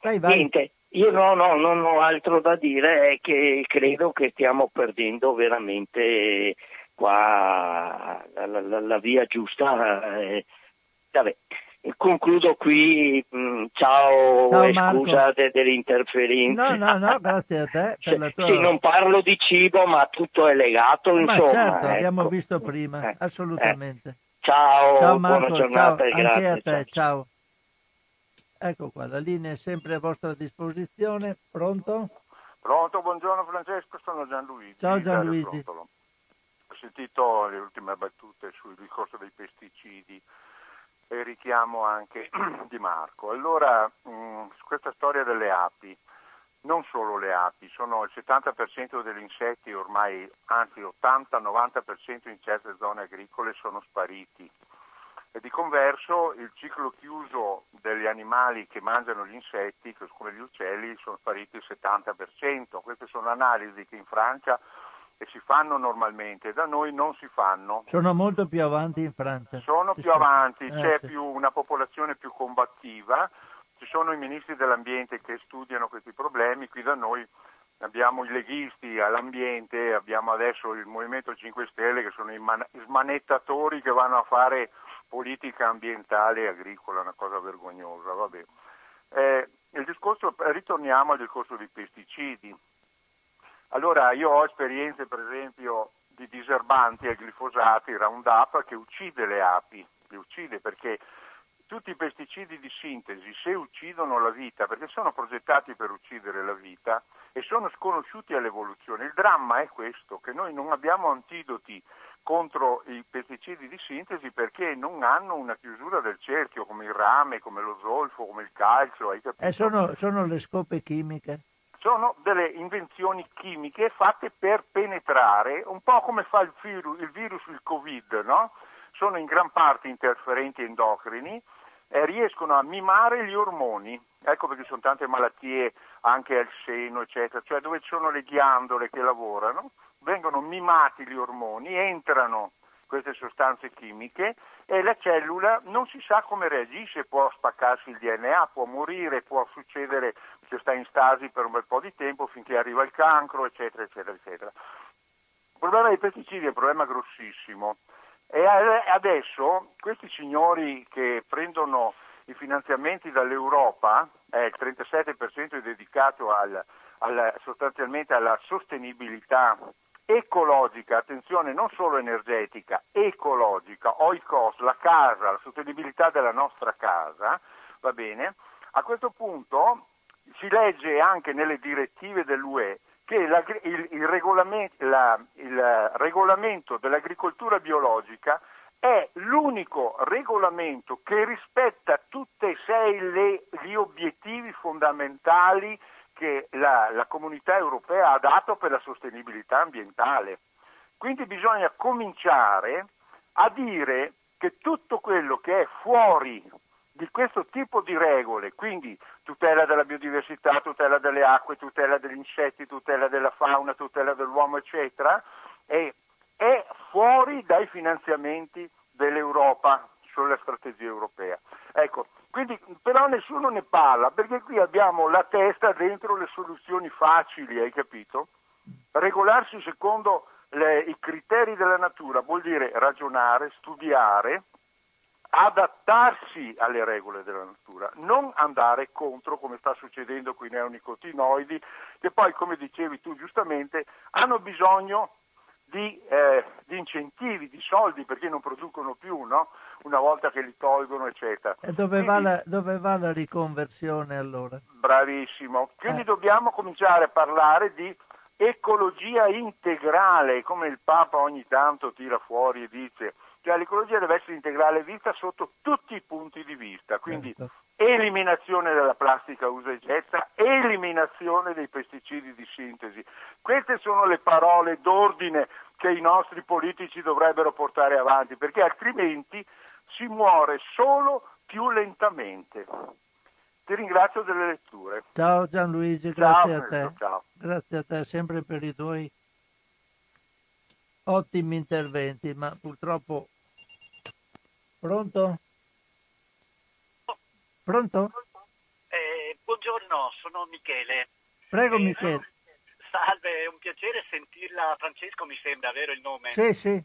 Vai, vai. Niente, io no, no, non ho altro da dire, è che credo che stiamo perdendo veramente qua la, la, la via giusta. Eh, concludo qui, mm, ciao, ciao e scusa de, dell'interferenza. No, no, no, grazie a te. Per tua... Sì, non parlo di cibo, ma tutto è legato, ma insomma. certo, ecco. abbiamo visto prima, eh, assolutamente. Eh. Ciao, ciao Marco, buona giornata ciao, grazie. Anche a te, ciao. Ecco qua, la linea è sempre a vostra disposizione. Pronto? Pronto, buongiorno Francesco, sono Gianluigi. Ciao Gianluigi. Ho sentito le ultime battute sul discorso dei pesticidi e richiamo anche di Marco. Allora, mm, su questa storia delle api, non solo le api, sono il 70% degli insetti ormai, anzi 80-90% in certe zone agricole sono spariti. E di converso il ciclo chiuso degli animali che mangiano gli insetti, come gli uccelli, sono spariti il 70%. Queste sono analisi che in Francia e si fanno normalmente, da noi non si fanno. Sono molto più avanti in Francia. Sono più avanti, eh, c'è sì. più una popolazione più combattiva, ci sono i ministri dell'ambiente che studiano questi problemi, qui da noi abbiamo i leghisti all'ambiente, abbiamo adesso il Movimento 5 Stelle che sono i man- smanettatori che vanno a fare politica ambientale e agricola, una cosa vergognosa, vabbè. Eh, discorso, ritorniamo al discorso dei pesticidi. Allora io ho esperienze per esempio di diserbanti al glifosati, Roundup, che uccide le api, le uccide perché tutti i pesticidi di sintesi, se uccidono la vita, perché sono progettati per uccidere la vita e sono sconosciuti all'evoluzione, il dramma è questo, che noi non abbiamo antidoti contro i pesticidi di sintesi perché non hanno una chiusura del cerchio come il rame, come lo zolfo, come il calcio. Eh, sono, sono le scope chimiche sono delle invenzioni chimiche fatte per penetrare, un po' come fa il virus, il, virus, il Covid, no? sono in gran parte interferenti endocrini e riescono a mimare gli ormoni. Ecco perché ci sono tante malattie anche al seno, eccetera, cioè dove ci sono le ghiandole che lavorano, vengono mimati gli ormoni, entrano queste sostanze chimiche e la cellula non si sa come reagisce, può spaccarsi il DNA, può morire, può succedere che sta in stasi per un bel po' di tempo finché arriva il cancro, eccetera, eccetera, eccetera. Il problema dei pesticidi è un problema grossissimo e adesso questi signori che prendono i finanziamenti dall'Europa, eh, il 37% è dedicato al, al, sostanzialmente alla sostenibilità ecologica, attenzione, non solo energetica, ecologica, oikos, la casa, la sostenibilità della nostra casa, va bene? A questo punto si legge anche nelle direttive dell'UE che la, il, il, regolamento, la, il regolamento dell'agricoltura biologica è l'unico regolamento che rispetta tutti e sei le, gli obiettivi fondamentali che la, la comunità europea ha dato per la sostenibilità ambientale. Quindi bisogna cominciare a dire che tutto quello che è fuori di questo tipo di regole, quindi tutela della biodiversità, tutela delle acque, tutela degli insetti, tutela della fauna, tutela dell'uomo, eccetera, è, è fuori dai finanziamenti dell'Europa sulla strategia europea. Ecco, quindi, però nessuno ne parla perché qui abbiamo la testa dentro le soluzioni facili, hai capito? Regolarsi secondo le, i criteri della natura vuol dire ragionare, studiare, adattarsi alle regole della natura, non andare contro come sta succedendo con i neonicotinoidi, che poi, come dicevi tu giustamente, hanno bisogno di, eh, di incentivi, di soldi perché non producono più, no? una volta che li tolgono, eccetera. E dove, Quindi, va, la, dove va la riconversione allora? Bravissimo. Quindi eh. dobbiamo cominciare a parlare di ecologia integrale, come il Papa ogni tanto tira fuori e dice cioè l'ecologia deve essere integrale vista sotto tutti i punti di vista, quindi certo. eliminazione della plastica usa e getta, eliminazione dei pesticidi di sintesi. Queste sono le parole d'ordine che i nostri politici dovrebbero portare avanti, perché altrimenti si muore solo più lentamente. Ti ringrazio delle letture. Ciao Gianluigi, grazie ciao, a te. Ciao. Grazie a te sempre per i tuoi ottimi interventi, ma purtroppo... Pronto? Pronto? Eh, buongiorno, sono Michele. Prego eh, Michele. Salve, è un piacere sentirla. Francesco mi sembra, vero il nome? Sì, sì.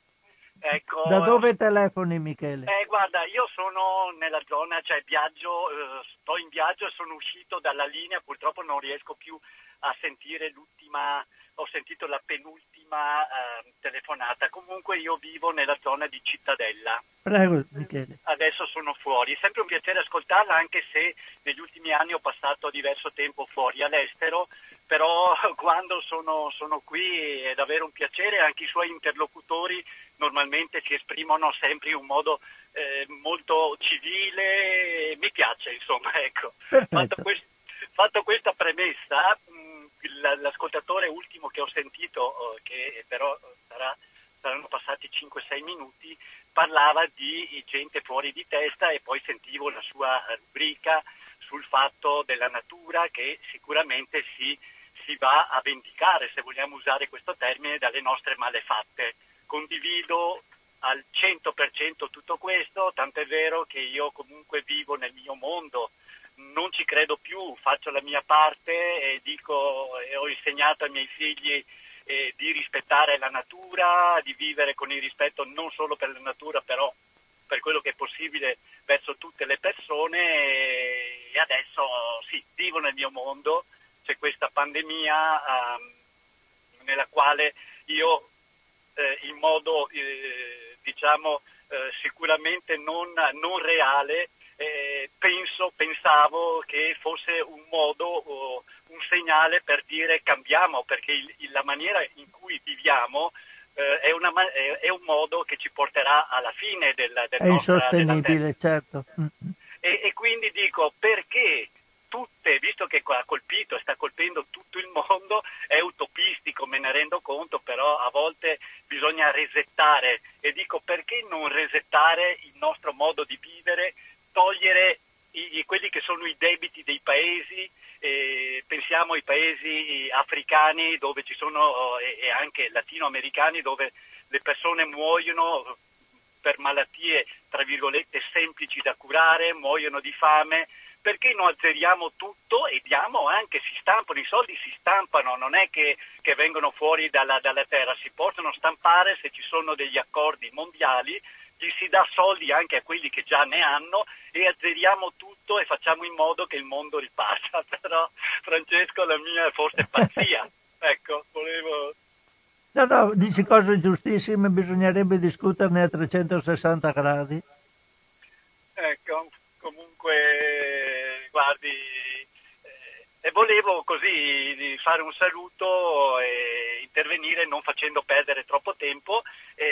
Ecco, da dove telefoni Michele? Eh, guarda, io sono nella zona, cioè viaggio, eh, sto in viaggio e sono uscito dalla linea, purtroppo non riesco più a sentire l'ultima, ho sentito la penultima eh, telefonata. Comunque io vivo nella zona di Cittadella. Prego, Michele. Adesso sono fuori. È sempre un piacere ascoltarla, anche se negli ultimi anni ho passato diverso tempo fuori all'estero, però quando sono, sono qui è davvero un piacere. Anche i suoi interlocutori normalmente si esprimono sempre in un modo eh, molto civile. Mi piace, insomma, ecco. Fatto, quest- fatto, questa premessa, l'ascoltatore ultimo che ho sentito, oh, che però sarà, saranno passati 5-6 minuti, parlava di gente fuori di testa e poi sentivo la sua rubrica sul fatto della natura che sicuramente si, si va a vendicare, se vogliamo usare questo termine, dalle nostre malefatte. Condivido al 100% tutto questo, tant'è vero che io comunque vivo nel mio mondo, non ci credo più, faccio la mia parte e, dico, e ho insegnato ai miei figli eh, di rispettare la natura, di vivere con il rispetto non solo per la natura, però per quello che è possibile verso tutte le persone. E adesso sì, vivo nel mio mondo, c'è questa pandemia um, nella quale io eh, in modo eh, diciamo eh, sicuramente non, non reale eh, penso, pensavo che fosse un modo, oh, un segnale per dire cambiamo, perché il, la maniera in cui viviamo eh, è, una, è, è, un modo che ci porterà alla fine del, del È nostra, insostenibile, certo. E, e quindi dico, perché tutte, visto che ha colpito e sta colpendo tutto il mondo, è utopistico, me ne rendo conto, però a volte bisogna resettare. E dico perché non resettare il nostro modo di vivere togliere i, quelli che sono i debiti dei paesi, eh, pensiamo ai paesi africani dove ci sono, eh, e anche latinoamericani dove le persone muoiono per malattie tra virgolette semplici da curare, muoiono di fame, perché non azzeriamo tutto e diamo anche, si stampano, i soldi si stampano, non è che, che vengono fuori dalla, dalla terra, si possono stampare se ci sono degli accordi mondiali gli si dà soldi anche a quelli che già ne hanno e azzeriamo tutto e facciamo in modo che il mondo riparta. Però Francesco la mia è forse pazzia. ecco, volevo... No, no, dici cose giustissime, bisognerebbe discuterne a 360 gradi. Ecco, comunque, guardi, eh, e volevo così fare un saluto e intervenire non facendo perdere troppo tempo e,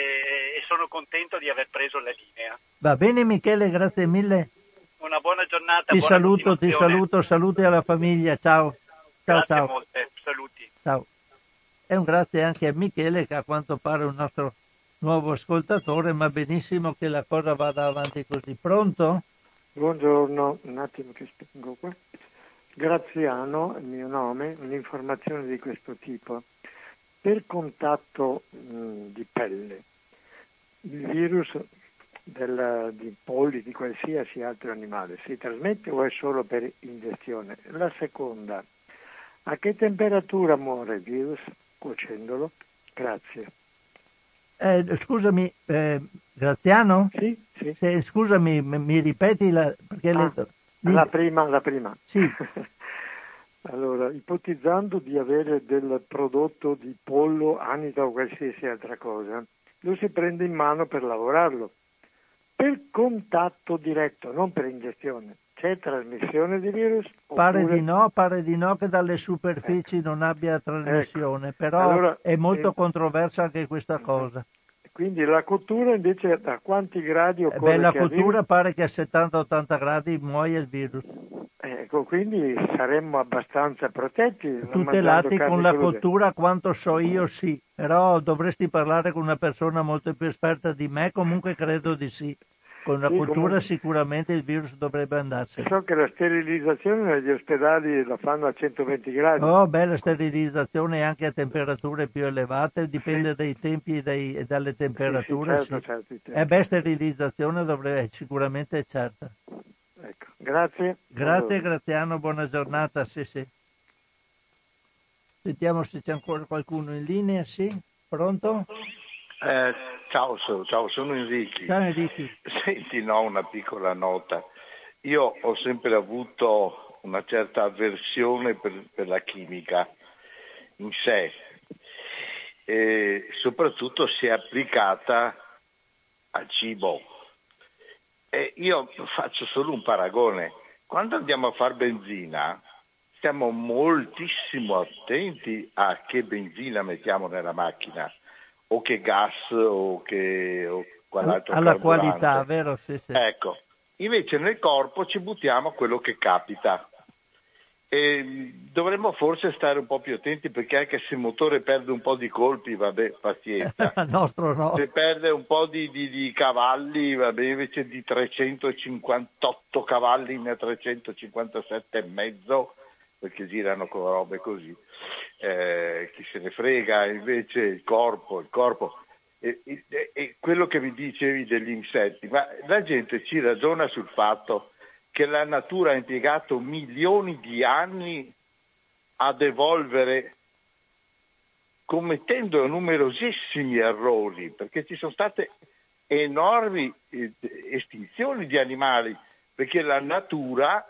e sono contento di aver preso la linea. Va bene Michele, grazie mille. Una buona giornata. Ti buona saluto, ti saluto, saluti alla famiglia, ciao. Ciao, Grazie ciao. molte, saluti. Ciao. E un grazie anche a Michele che a quanto pare è un nostro nuovo ascoltatore, ma benissimo che la cosa vada avanti così. Pronto? Buongiorno, un attimo che spengo qua. Graziano, il mio nome, un'informazione di questo tipo. Per contatto mh, di pelle, il virus del, di polli, di qualsiasi altro animale, si trasmette o è solo per ingestione? La seconda, a che temperatura muore il virus cuocendolo? Grazie. Eh, scusami, eh, Graziano? Sì, sì. Se- scusami, m- mi ripeti la... Perché Ah, le- La prima, la prima. Sì. allora, ipotizzando di avere del prodotto di pollo, anida o qualsiasi altra cosa, lo si prende in mano per lavorarlo. Per contatto diretto, non per ingestione. C'è trasmissione di virus? Pare oppure- di no, pare di no che dalle superfici non abbia trasmissione, però Allora, è molto eh, controversa anche questa cosa. Quindi la cottura invece a quanti gradi Eh, occorre Beh, la cottura pare che a 70-80 gradi muoia il virus. arrivi? Ecco, quindi saremmo abbastanza protetti. Tutelati con la crude. cottura quanto so io sì, però dovresti parlare con una persona molto più esperta di me, comunque credo di sì. Con la Sì, cottura comunque- sicuramente il virus dovrebbe andarsene. So che la sterilizzazione negli ospedali la fanno a 120 gradi. Oh, beh, la sterilizzazione anche a temperature più elevate, dipende dai tempi e, dai- e dalle temperature. certo, sì. certo, certo. Eh beh, sterilizzazione dovrebbe sicuramente è certa. Ecco, grazie. Grazie Buongiorno. Graziano, buona giornata, sì sì. Sentiamo se c'è ancora qualcuno in linea, sì? Pronto? Eh, ciao, ciao, sono Enrico. Ciao Enrico. Senti, no, una piccola nota. Io ho sempre avuto una certa avversione per, per la chimica in sé, e soprattutto se applicata al cibo. E io faccio solo un paragone. Quando andiamo a fare benzina, stiamo moltissimo attenti a che benzina mettiamo nella macchina, o che gas, o che o qual'altro Alla carburante. qualità, vero? Sì, sì. Ecco, invece nel corpo ci buttiamo quello che capita. E dovremmo forse stare un po' più attenti perché anche se il motore perde un po' di colpi, vabbè, pazienza. Il nostro no. Se perde un po' di, di- di cavalli, vabbè, invece di 358 cavalli ne ha 357 e mezzo, perché girano con robe così. Eh, chi se ne frega, invece il corpo, il corpo. E, e- e quello che vi dicevi degli insetti, ma la gente ci ragiona sul fatto che la natura ha impiegato milioni di anni ad evolvere commettendo numerosissimi errori, perché ci sono state enormi eh, estinzioni di animali, perché la natura,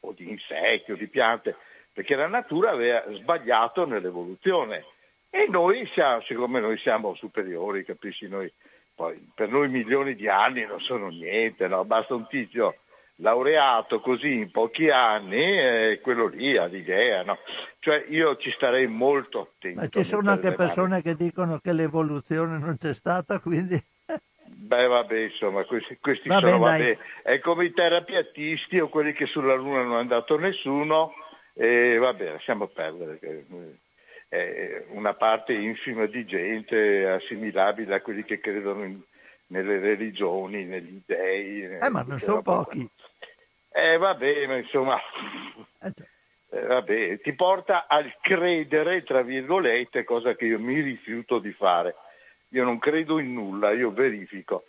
o di insetti o di piante, perché la natura aveva sbagliato nell'evoluzione. E noi siamo, siccome noi siamo superiori, capisci, noi, poi, per noi milioni di anni non sono niente, no? basta un tizio laureato così in pochi anni e quello lì ha l'idea, no? Cioè io ci starei molto attento. Ma ci sono anche le mani. persone che dicono che l'evoluzione non c'è stata, quindi Beh, vabbè, insomma, questi, questi Vabbè, sono, dai. vabbè, è come i terapiatisti o quelli che sulla Luna non è andato nessuno, e vabbè, lasciamo perdere. che, eh, È una parte infima di gente assimilabile a quelli che credono in- nelle religioni, negli dei. Eh, ma non sono pochi. Eh, vabbè, ma insomma, Eh, eh, vabbè, ti porta al credere, tra virgolette, cosa che io mi rifiuto di fare. Io non credo in nulla, io verifico.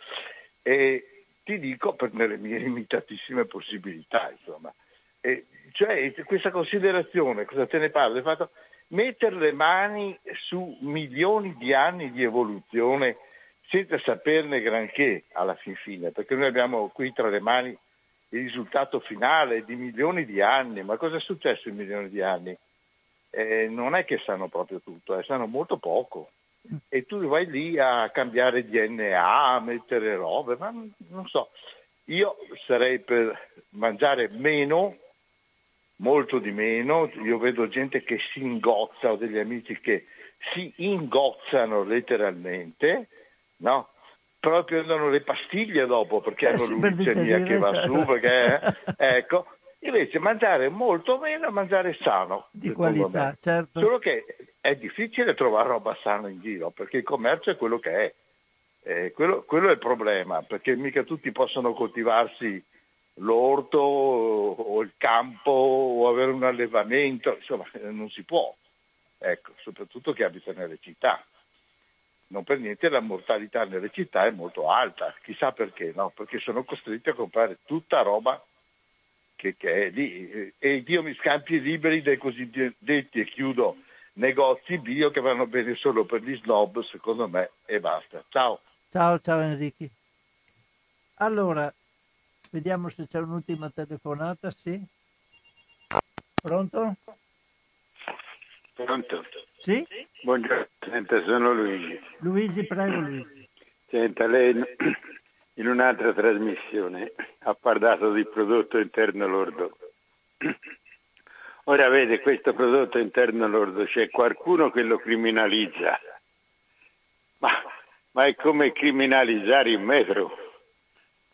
E ti dico per nelle mie limitatissime possibilità, insomma. E, cioè, questa considerazione, cosa te ne parlo? Del fatto mettere le mani su milioni di anni di evoluzione senza saperne granché alla fin fine, perché noi abbiamo qui tra le mani il risultato finale di milioni di anni, ma cosa è successo in milioni di anni? Eh, non è che sanno proprio tutto, eh, sanno molto poco. e tu vai lì a cambiare DNA, a mettere robe, ma non so. Io sarei per mangiare meno, molto di meno. Io vedo gente che si ingozza, ho degli amici che si ingozzano letteralmente, no? Proprio prendono le pastiglie dopo perché Eh, hanno l'uricemia che va digerire, su, certo. perché, eh, ecco. Invece mangiare molto meno, mangiare sano. Di qualità, me. certo. Solo che è difficile trovare roba sana in giro, perché il commercio è quello che è. Eh, quello, quello è il problema, perché mica tutti possono coltivarsi l'orto o il campo o avere un allevamento, insomma, eh, non si può. Ecco, soprattutto chi abita nelle città. Non per niente la mortalità nelle città è molto alta, chissà perché, no? Perché sono costretti a comprare tutta roba che, che è lì. E Dio mi scampi liberi dai cosiddetti, e chiudo, negozi bio che vanno bene solo per gli snob, secondo me, e basta. Ciao. Ciao, ciao Enrico. Allora, vediamo se c'è un'ultima telefonata, sì? Pronto? Pronto? Sì? Buongiorno, senta, sono Luigi. Luigi, prego Luigi. Senta, lei in un'altra trasmissione ha parlato di prodotto interno lordo. Ora vede, questo prodotto interno lordo c'è qualcuno che lo criminalizza, ma, ma è come criminalizzare il metro.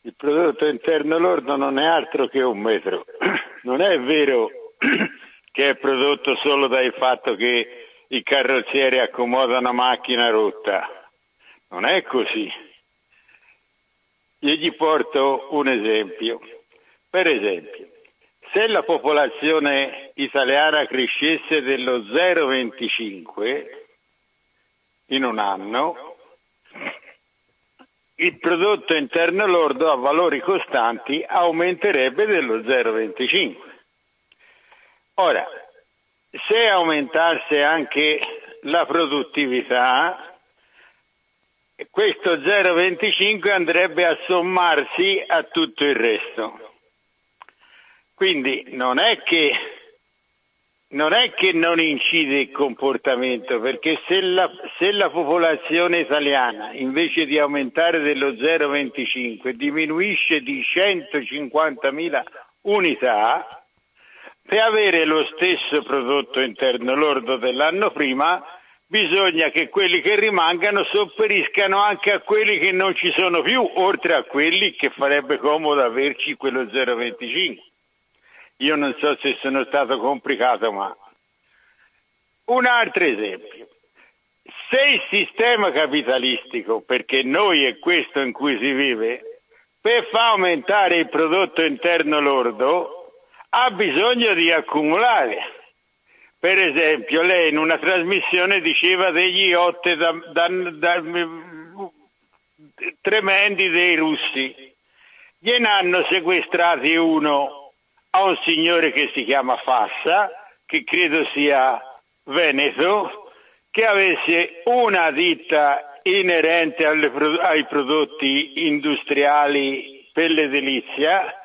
Il prodotto interno lordo non è altro che un metro. Non è vero che è prodotto solo dal fatto che i carrozzieri accomodano macchina rotta. Non è così. Io gli porto un esempio. Per esempio, se la popolazione italiana crescesse dello 0,25 in un anno, il prodotto interno lordo a valori costanti aumenterebbe dello 0,25. Ora, se aumentasse anche la produttività, questo 0,25 andrebbe a sommarsi a tutto il resto. Quindi non è che non, è che non incide il comportamento, perché se la, se la popolazione italiana invece di aumentare dello 0,25 diminuisce di 150.000 unità, per avere lo stesso prodotto interno lordo dell'anno prima bisogna che quelli che rimangano sopperiscano anche a quelli che non ci sono più, oltre a quelli che farebbe comodo averci quello 0,25. Io non so se sono stato complicato, ma un altro esempio. Se il sistema capitalistico, perché noi è questo in cui si vive, per far aumentare il prodotto interno lordo, ha bisogno di accumulare. Per esempio, lei in una trasmissione diceva degli yacht da, da, da, tremendi dei russi. Gliene hanno sequestrati uno a un signore che si chiama Fassa, che credo sia Veneto, che avesse una ditta inerente alle, ai prodotti industriali per l'edilizia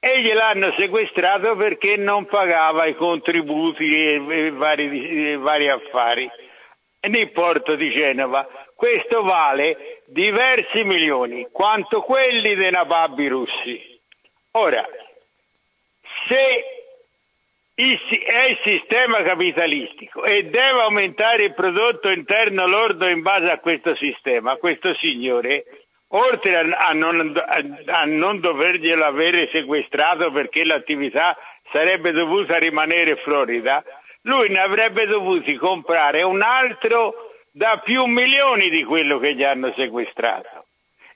e gliel'hanno sequestrato perché non pagava i contributi e, vari, e vari affari nel porto di Genova. Questo vale diversi milioni, quanto quelli dei nababbi russi. Ora, se è il sistema capitalistico e deve aumentare il prodotto interno lordo in base a questo sistema, questo signore, oltre a, non, a non doverglielo avere sequestrato perché l'attività sarebbe dovuta rimanere florida, lui ne avrebbe dovuti comprare un altro da più milioni di quello che gli hanno sequestrato.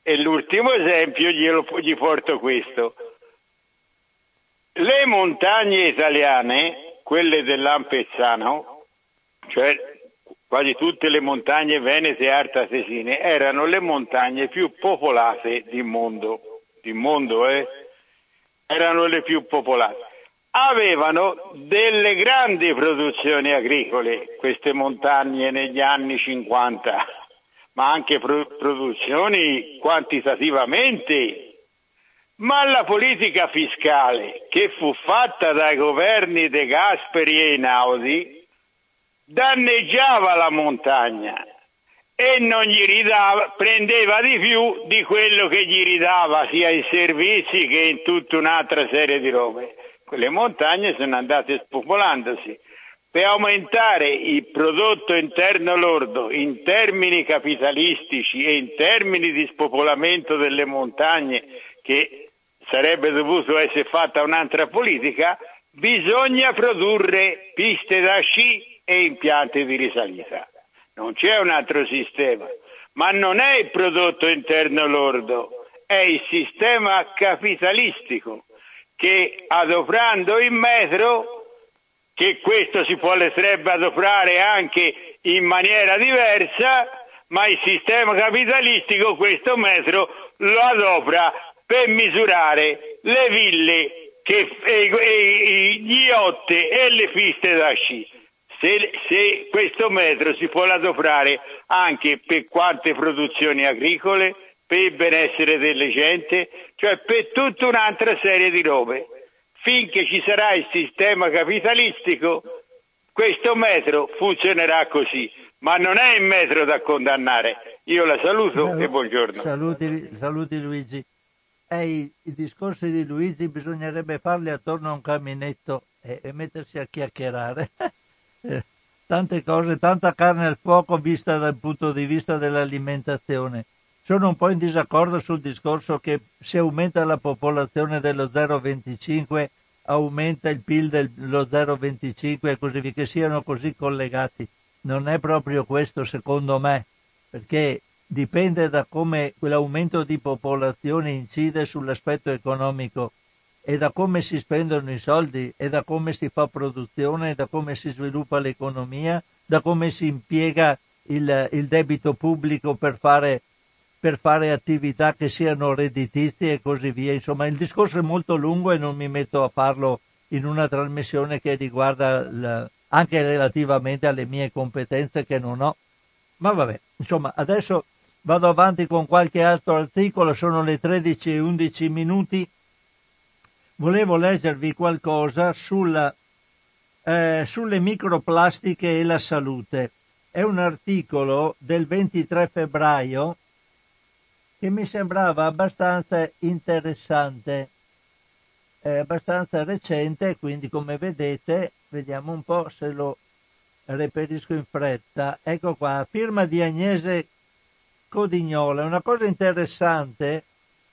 E l'ultimo esempio glielo, gli porto questo. Le montagne italiane, quelle dell'Ampezzano, cioè quasi tutte le montagne venete e artatesine, erano le montagne più popolate di mondo, di mondo eh? erano le più popolate. Avevano delle grandi produzioni agricole, queste montagne negli anni 50, ma anche pro- produzioni quantitativamente ma la politica fiscale che fu fatta dai governi De Gasperi e Einaudi danneggiava la montagna e non gli ridava, prendeva di più di quello che gli ridava sia in servizi che in tutta un'altra serie di robe. Quelle montagne sono andate spopolandosi. Per aumentare il prodotto interno lordo in termini capitalistici e in termini di spopolamento delle montagne, che sarebbe dovuto essere fatta un'altra politica, bisogna produrre piste da sci e impianti di risalita. Non c'è un altro sistema, ma non è il prodotto interno lordo, è il sistema capitalistico che adoprando il metro, che questo si potrebbe adoprare anche in maniera diversa, ma il sistema capitalistico questo metro lo adopra per misurare le ville, che, e, e, gli yacht e le piste da sci se, se questo metro si può adoprare anche per quante produzioni agricole, per il benessere delle gente, cioè per tutta un'altra serie di robe. Finché ci sarà il sistema capitalistico, questo metro funzionerà così, ma non è il metro da condannare. Io la saluto Salut- e buongiorno. Saluti, saluti Luigi. I, i, discorsi di Luigi bisognerebbe farli attorno a un caminetto e, e mettersi a chiacchierare. Tante cose, tanta carne al fuoco vista dal punto di vista dell'alimentazione. Sono un po' in disaccordo sul discorso che se aumenta la popolazione dello 0,25 aumenta il PIL dello 0,25 e così via, che siano così collegati. Non è proprio questo secondo me, perché dipende da come quell'aumento di popolazione incide sull'aspetto economico e da come si spendono i soldi, e da come si fa produzione, da come si sviluppa l'economia, da come si impiega il, il debito pubblico per fare, per fare, attività che siano redditizie e così via. Insomma, il discorso è molto lungo e non mi metto a farlo in una trasmissione che riguarda la, anche relativamente alle mie competenze che non ho. Ma vabbè, insomma, adesso vado avanti con qualche altro articolo, sono le 13 e 11 minuti volevo leggervi qualcosa sulla, eh, sulle microplastiche e la salute. È un articolo del 23 febbraio che mi sembrava abbastanza interessante, è abbastanza recente, quindi come vedete, vediamo un po' se lo reperisco in fretta. Ecco qua, firma di Agnese Codignola. Una cosa interessante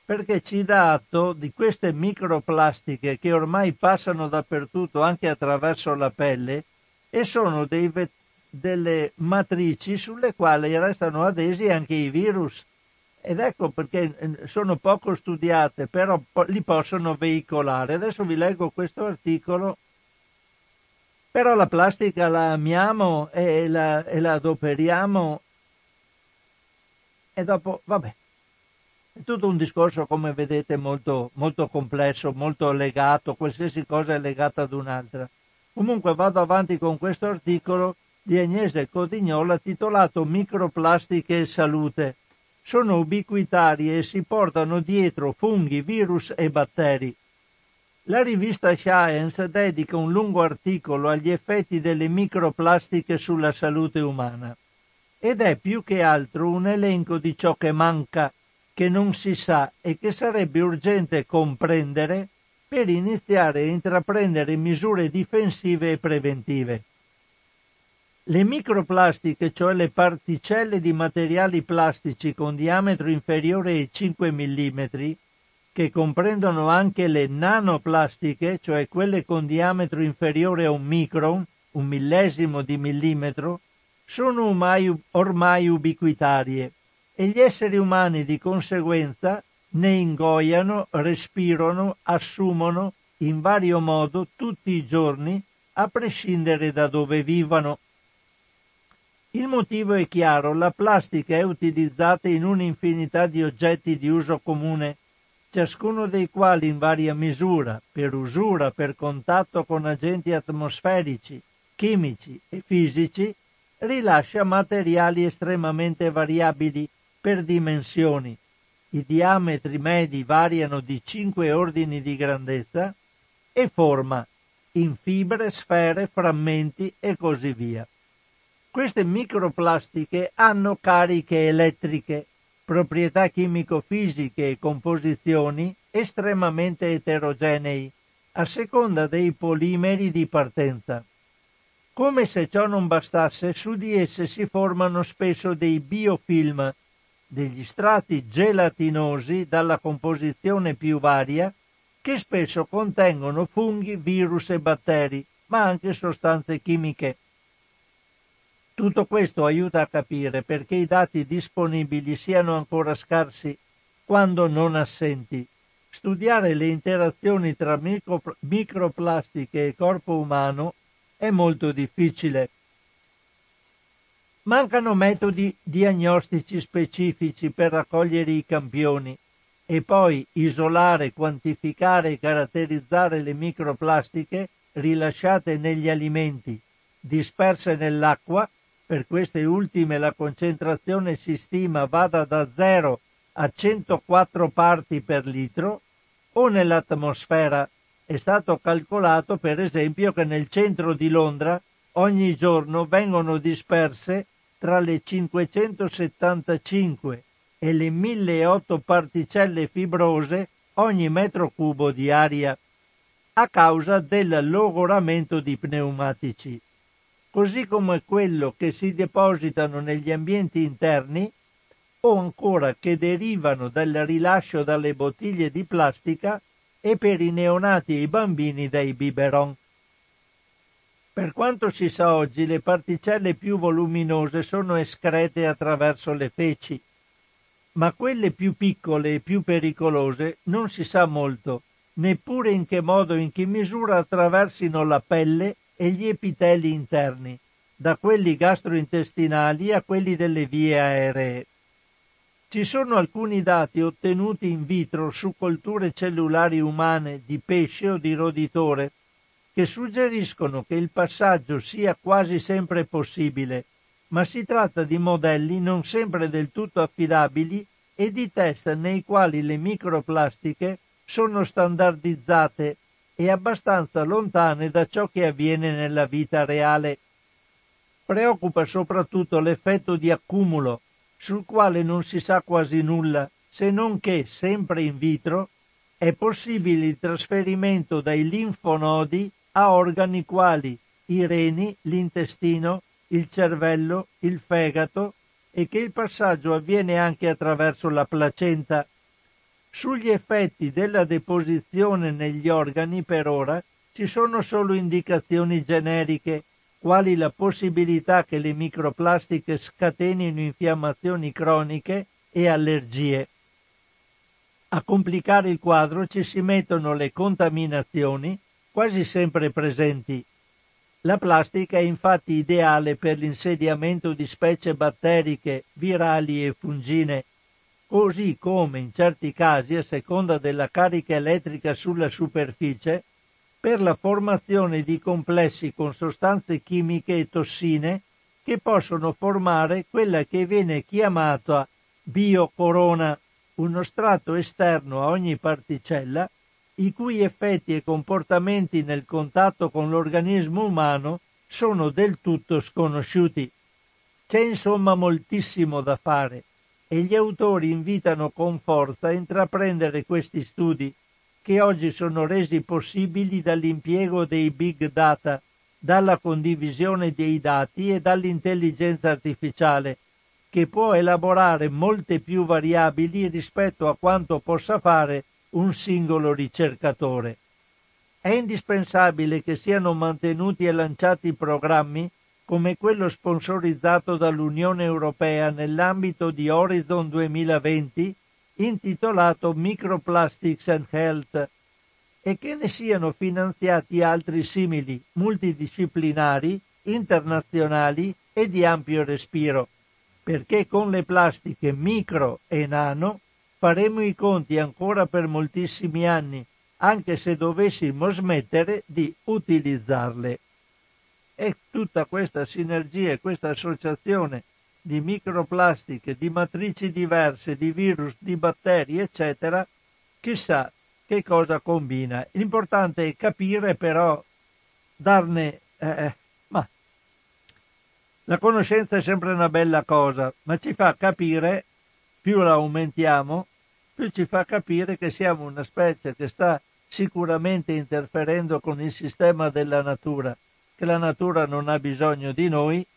perché ci dà atto di queste microplastiche che ormai passano dappertutto anche attraverso la pelle e sono ve- delle matrici sulle quali restano adesi anche i virus. Ed ecco perché eh, sono poco studiate, però li possono veicolare. Adesso vi leggo questo articolo. Però la plastica la amiamo e la, e la adoperiamo e dopo, vabbè, è tutto un discorso, come vedete, molto, molto complesso, molto legato, qualsiasi cosa è legata ad un'altra. Comunque vado avanti con questo articolo di Agnese Codignola titolato Microplastiche e salute. Sono ubiquitarie e si portano dietro funghi, virus e batteri. La rivista Science dedica un lungo articolo agli effetti delle microplastiche sulla salute umana ed è più che altro un elenco di ciò che manca che non si sa e che sarebbe urgente comprendere per iniziare a intraprendere misure difensive e preventive. Le microplastiche, cioè le particelle di materiali plastici con diametro inferiore ai 5 mm, che comprendono anche le nanoplastiche, cioè quelle con diametro inferiore a un micron, un millesimo di millimetro, sono ormai, ubiquitarie e gli esseri umani di conseguenza ne ingoiano, respirano, assumono in vario modo tutti i giorni, a prescindere da dove vivano. Il motivo è chiaro, la plastica è utilizzata in un'infinità di oggetti di uso comune, ciascuno dei quali in varia misura, per usura, per contatto con agenti atmosferici, chimici e fisici, rilascia materiali estremamente variabili per dimensioni. I diametri medi variano di 5 ordini di grandezza e forma in fibre, sfere, frammenti e così via. Queste microplastiche hanno cariche elettriche, proprietà chimico-fisiche e composizioni estremamente eterogenei, a seconda dei polimeri di partenza. Come se ciò non bastasse, su di esse si formano spesso dei biofilm, degli strati gelatinosi dalla composizione più varia, che spesso contengono funghi, virus e batteri, ma anche sostanze chimiche. Tutto questo aiuta a capire perché i dati disponibili siano ancora scarsi quando non assenti. Studiare le interazioni tra micro, microplastiche e corpo umano è molto difficile. Mancano metodi diagnostici specifici per raccogliere i campioni e poi isolare, quantificare e caratterizzare le microplastiche rilasciate negli alimenti, disperse nell'acqua, per queste ultime la concentrazione si stima vada da 0 a 104 parti per litro, o nell'atmosfera è stato calcolato, per esempio, che nel centro di Londra ogni giorno vengono disperse tra le 575 e le 1008 particelle fibrose ogni metro cubo di aria a causa del logoramento di pneumatici, così come quello che si depositano negli ambienti interni o ancora che derivano dal rilascio dalle bottiglie di plastica e per i neonati e i bambini dai biberon. Per quanto si sa oggi, le particelle più voluminose sono escrete attraverso le feci, ma quelle più piccole e più pericolose non si sa molto, neppure in che modo e in che misura attraversino la pelle e gli epiteli interni, da quelli gastrointestinali a quelli delle vie aeree. Ci sono alcuni dati ottenuti in vitro su colture cellulari umane di pesce o di roditore che suggeriscono che il passaggio sia quasi sempre possibile, ma si tratta di modelli non sempre del tutto affidabili e di test nei quali le microplastiche sono standardizzate e abbastanza lontane da ciò che avviene nella vita reale. Preoccupa soprattutto l'effetto di accumulo sul quale non si sa quasi nulla, se non che, sempre in vitro, è possibile il trasferimento dai linfonodi a organi quali i reni, l'intestino, il cervello, il fegato e che il passaggio avviene anche attraverso la placenta. Sugli effetti della deposizione negli organi per ora ci sono solo indicazioni generiche quali la possibilità che le microplastiche scatenino infiammazioni croniche e allergie. A complicare il quadro ci si mettono le contaminazioni, quasi sempre presenti. La plastica è infatti ideale per l'insediamento di specie batteriche, virali e fungine, così come in certi casi, a seconda della carica elettrica sulla superficie, per la formazione di complessi con sostanze chimiche e tossine che possono formare quella che viene chiamata biocorona, uno strato esterno a ogni particella i cui effetti e comportamenti nel contatto con l'organismo umano sono del tutto sconosciuti. C'è insomma moltissimo da fare e gli autori invitano con forza a intraprendere questi studi che oggi sono resi possibili dall'impiego dei big data, dalla condivisione dei dati e dall'intelligenza artificiale, che può elaborare molte più variabili rispetto a quanto possa fare un singolo ricercatore. È indispensabile che siano mantenuti e lanciati programmi come quello sponsorizzato dall'Unione Europea nell'ambito di Horizon 2020 intitolato Microplastics and Health e che ne siano finanziati altri simili, multidisciplinari, internazionali e di ampio respiro, perché con le plastiche micro e nano faremo i conti ancora per moltissimi anni, anche se dovessimo smettere di utilizzarle. E tutta questa sinergia e questa associazione di microplastiche, di matrici diverse, di virus, di batteri, eccetera, chissà che cosa combina. L'importante è capire però, darne, eh, eh ma La conoscenza è sempre una bella cosa, ma ci fa capire, più la aumentiamo, più ci fa capire che siamo una specie che sta sicuramente interferendo con il sistema della natura, che la natura non ha bisogno di noi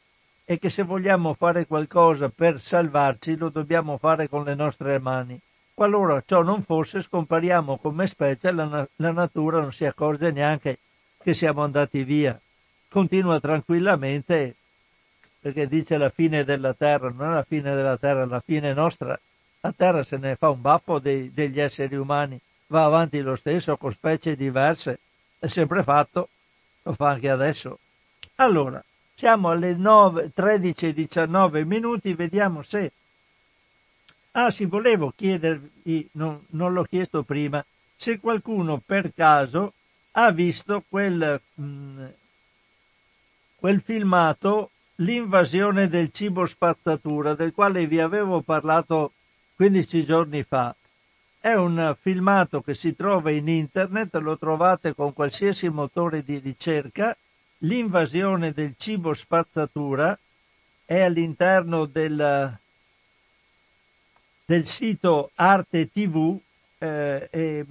e che se vogliamo fare qualcosa per salvarci lo dobbiamo fare con le nostre mani. Qualora ciò non fosse, scompariamo come specie, la, la natura non si accorge neanche che siamo andati via. Continua tranquillamente perché dice la fine della terra, non è la fine della terra, la fine nostra. La terra se ne fa un baffo dei, degli esseri umani, va avanti lo stesso con specie diverse, è sempre fatto, lo fa anche adesso. Allora, siamo alle 13.19 minuti, vediamo se... Ah sì, volevo chiedervi, non, non l'ho chiesto prima, se qualcuno per caso ha visto quel, mm, quel filmato L'invasione del cibo spazzatura, del quale vi avevo parlato 15 giorni fa. È un filmato che si trova in internet, lo trovate con qualsiasi motore di ricerca l'invasione del cibo spazzatura è all'interno del, del sito Arte TV eh, e,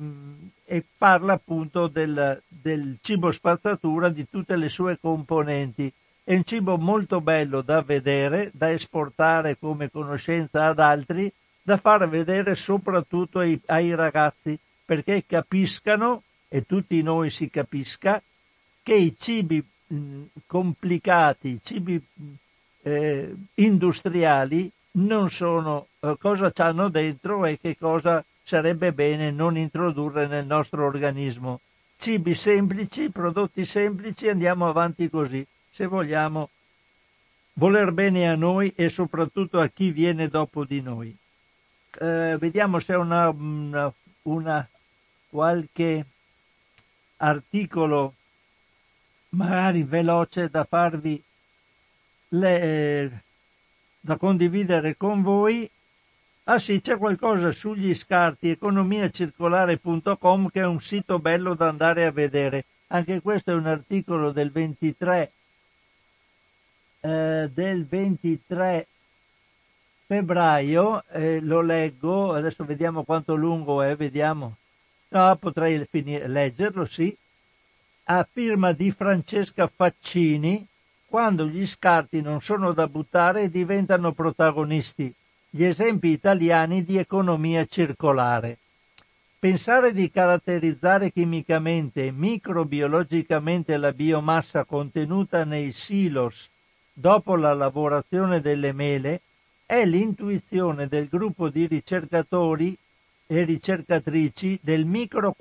e, parla appunto del, del cibo spazzatura di tutte le sue componenti. È un cibo molto bello da vedere, da esportare come conoscenza ad altri, da far vedere soprattutto ai, ai ragazzi perché capiscano, e tutti noi si capisca, che i cibi complicati, cibi eh, industriali non sono eh, cosa hanno dentro e che cosa sarebbe bene non introdurre nel nostro organismo. Cibi semplici, prodotti semplici, andiamo avanti così, se vogliamo voler bene a noi e soprattutto a chi viene dopo di noi. Eh, vediamo se una, una, una qualche articolo magari veloce da farvi le, eh, da condividere con voi. Ah sì, c'è qualcosa sugli scarti economiacircolare.com che è un sito bello da andare a vedere. Anche questo è un articolo del 23 eh, del 23 febbraio, eh, lo leggo, adesso vediamo quanto lungo è, vediamo. No, potrei finire, leggerlo, sì a firma di Francesca Faccini, quando gli scarti non sono da buttare diventano protagonisti, gli esempi italiani di economia circolare. Pensare di caratterizzare chimicamente e microbiologicamente la biomassa contenuta nei silos dopo la lavorazione delle mele è l'intuizione del gruppo di ricercatori e ricercatrici del Micro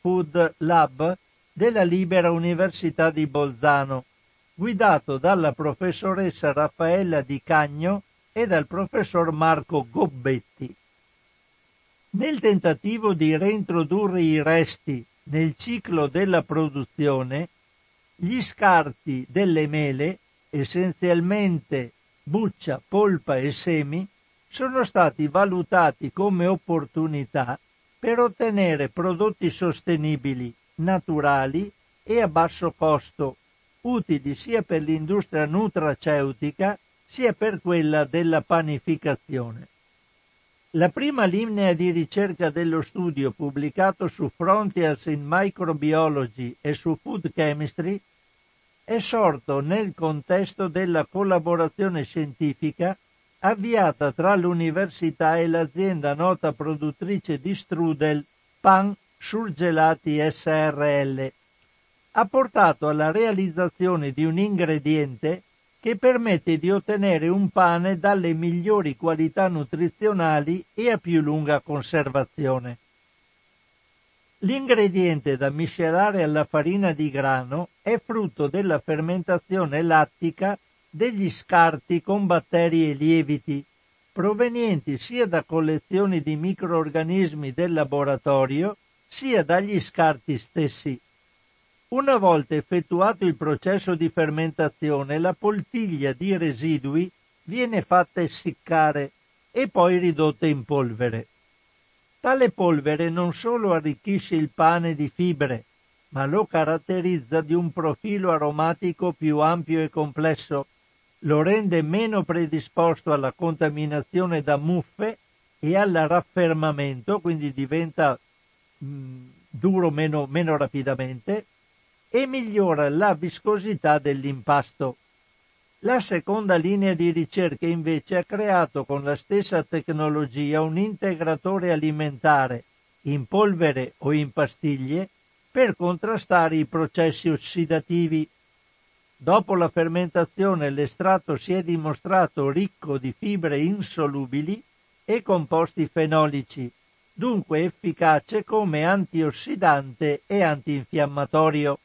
Food Lab della Libera Università di Bolzano, guidato dalla professoressa Raffaella Di Cagno e dal professor Marco Gobbetti. Nel tentativo di reintrodurre i resti nel ciclo della produzione, gli scarti delle mele, essenzialmente buccia, polpa e semi, sono stati valutati come opportunità per ottenere prodotti sostenibili naturali e a basso costo, utili sia per l'industria nutraceutica sia per quella della panificazione. La prima linea di ricerca dello studio pubblicato su Frontiers in Microbiology e su Food Chemistry è sorto nel contesto della collaborazione scientifica avviata tra l'università e l'azienda nota produttrice di strudel Pan Surgelati SRL ha portato alla realizzazione di un ingrediente che permette di ottenere un pane dalle migliori qualità nutrizionali e a più lunga conservazione. L'ingrediente da miscelare alla farina di grano è frutto della fermentazione lattica degli scarti con batteri e lieviti, provenienti sia da collezioni di microorganismi del laboratorio sia dagli scarti stessi. Una volta effettuato il processo di fermentazione, la poltiglia di residui viene fatta essiccare e poi ridotta in polvere. Tale polvere non solo arricchisce il pane di fibre, ma lo caratterizza di un profilo aromatico più ampio e complesso, lo rende meno predisposto alla contaminazione da muffe e al raffermamento, quindi diventa mh, duro meno, meno rapidamente, e migliora la viscosità dell'impasto. La seconda linea di ricerca invece ha creato con la stessa tecnologia un integratore alimentare in polvere o in pastiglie per contrastare i processi ossidativi. Dopo la fermentazione l'estratto si è dimostrato ricco di fibre insolubili e composti fenolici, dunque efficace come antiossidante e antinfiammatorio.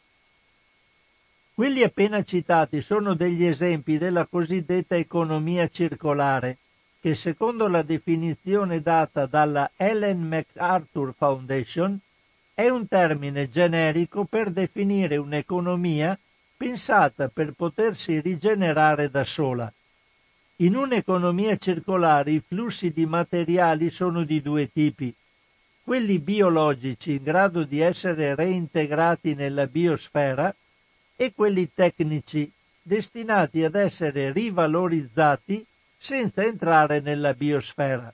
Quelli appena citati sono degli esempi della cosiddetta economia circolare, che secondo la definizione data dalla Ellen MacArthur Foundation è un termine generico per definire un'economia pensata per potersi rigenerare da sola. In un'economia circolare i flussi di materiali sono di due tipi. Quelli biologici in grado di essere reintegrati nella biosfera e quelli tecnici destinati ad essere rivalorizzati senza entrare nella biosfera.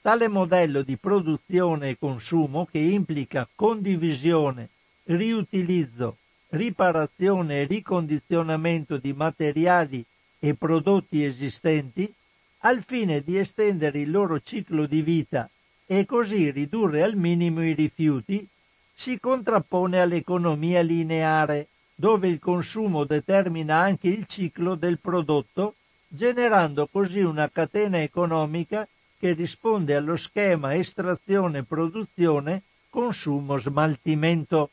Tale modello di produzione e consumo, che implica condivisione, riutilizzo, riparazione e ricondizionamento di materiali e prodotti esistenti, al fine di estendere il loro ciclo di vita e così ridurre al minimo i rifiuti, si contrappone all'economia lineare, dove il consumo determina anche il ciclo del prodotto, generando così una catena economica che risponde allo schema estrazione-produzione, consumo-smaltimento.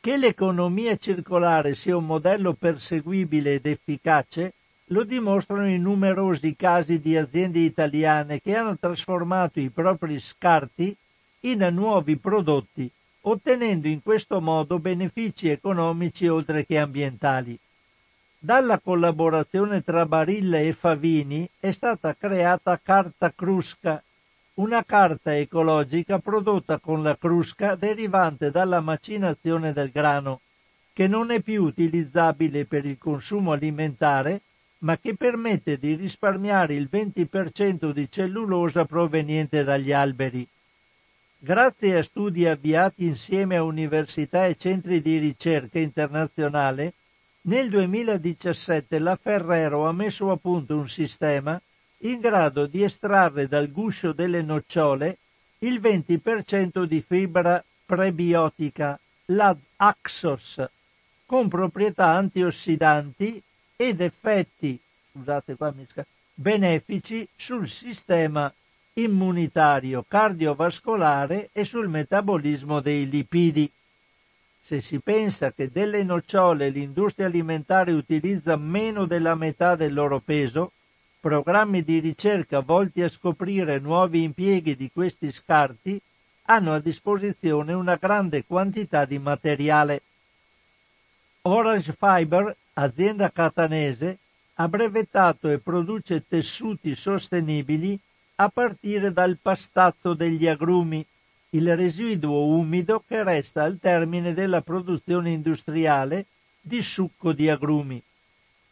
Che l'economia circolare sia un modello perseguibile ed efficace lo dimostrano i numerosi casi di aziende italiane che hanno trasformato i propri scarti in nuovi prodotti ottenendo in questo modo benefici economici oltre che ambientali. Dalla collaborazione tra Barilla e Favini è stata creata Carta Crusca, una carta ecologica prodotta con la crusca derivante dalla macinazione del grano, che non è più utilizzabile per il consumo alimentare, ma che permette di risparmiare il 20% di cellulosa proveniente dagli alberi. Grazie a studi avviati insieme a università e centri di ricerca internazionale, nel 2017 la Ferrero ha messo a punto un sistema in grado di estrarre dal guscio delle nocciole il 20% di fibra prebiotica, la Axos, con proprietà antiossidanti ed effetti qua, benefici sul sistema immunitario, cardiovascolare e sul metabolismo dei lipidi. Se si pensa che delle nocciole l'industria alimentare utilizza meno della metà del loro peso, programmi di ricerca volti a scoprire nuovi impieghi di questi scarti hanno a disposizione una grande quantità di materiale. Orange Fiber, azienda catanese, ha brevettato e produce tessuti sostenibili a partire dal pastazzo degli agrumi, il residuo umido che resta al termine della produzione industriale di succo di agrumi.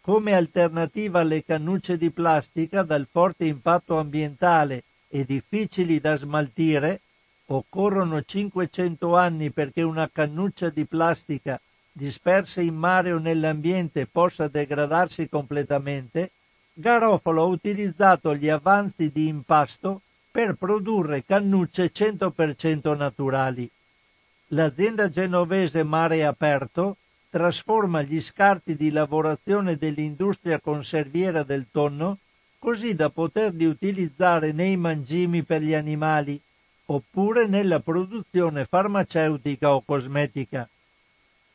Come alternativa alle cannucce di plastica dal forte impatto ambientale e difficili da smaltire, occorrono 500 anni perché una cannuccia di plastica dispersa in mare o nell'ambiente possa degradarsi completamente, Garofalo ha utilizzato gli avanzi di impasto per produrre cannucce 100% naturali. L'azienda genovese Mare Aperto trasforma gli scarti di lavorazione dell'industria conserviera del tonno così da poterli utilizzare nei mangimi per gli animali oppure nella produzione farmaceutica o cosmetica.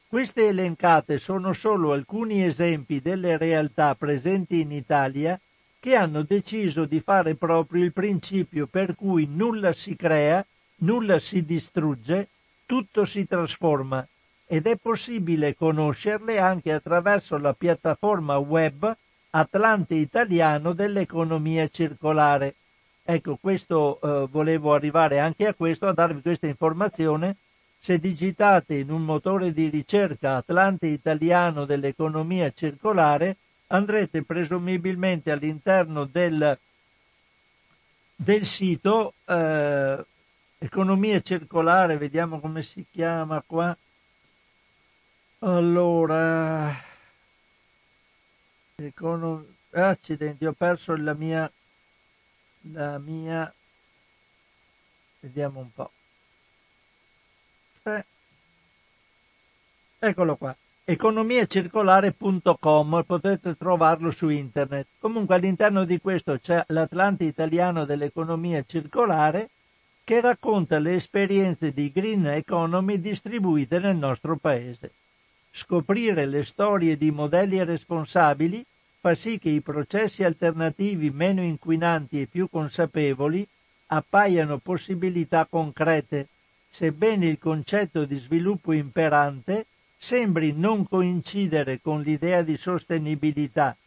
Queste elencate sono solo alcuni esempi delle realtà presenti in Italia che hanno deciso di fare proprio il principio per cui nulla si crea, nulla si distrugge, tutto si trasforma ed è possibile conoscerle anche attraverso la piattaforma web Atlante Italiano dell'economia circolare. Ecco, questo eh, volevo arrivare anche a questo, a darvi questa informazione se digitate in un motore di ricerca Atlante italiano dell'economia circolare andrete presumibilmente all'interno del, del sito eh, economia circolare, vediamo come si chiama qua. Allora, econo, accidenti, ho perso la mia, la mia, vediamo un po'. Eh. Eccolo qua economiacircolare.com, potete trovarlo su internet. Comunque all'interno di questo c'è l'Atlante italiano dell'economia circolare che racconta le esperienze di green economy distribuite nel nostro paese. Scoprire le storie di modelli responsabili fa sì che i processi alternativi meno inquinanti e più consapevoli appaiano possibilità concrete, sebbene il concetto di sviluppo imperante sembri non coincidere con l'idea di sostenibilità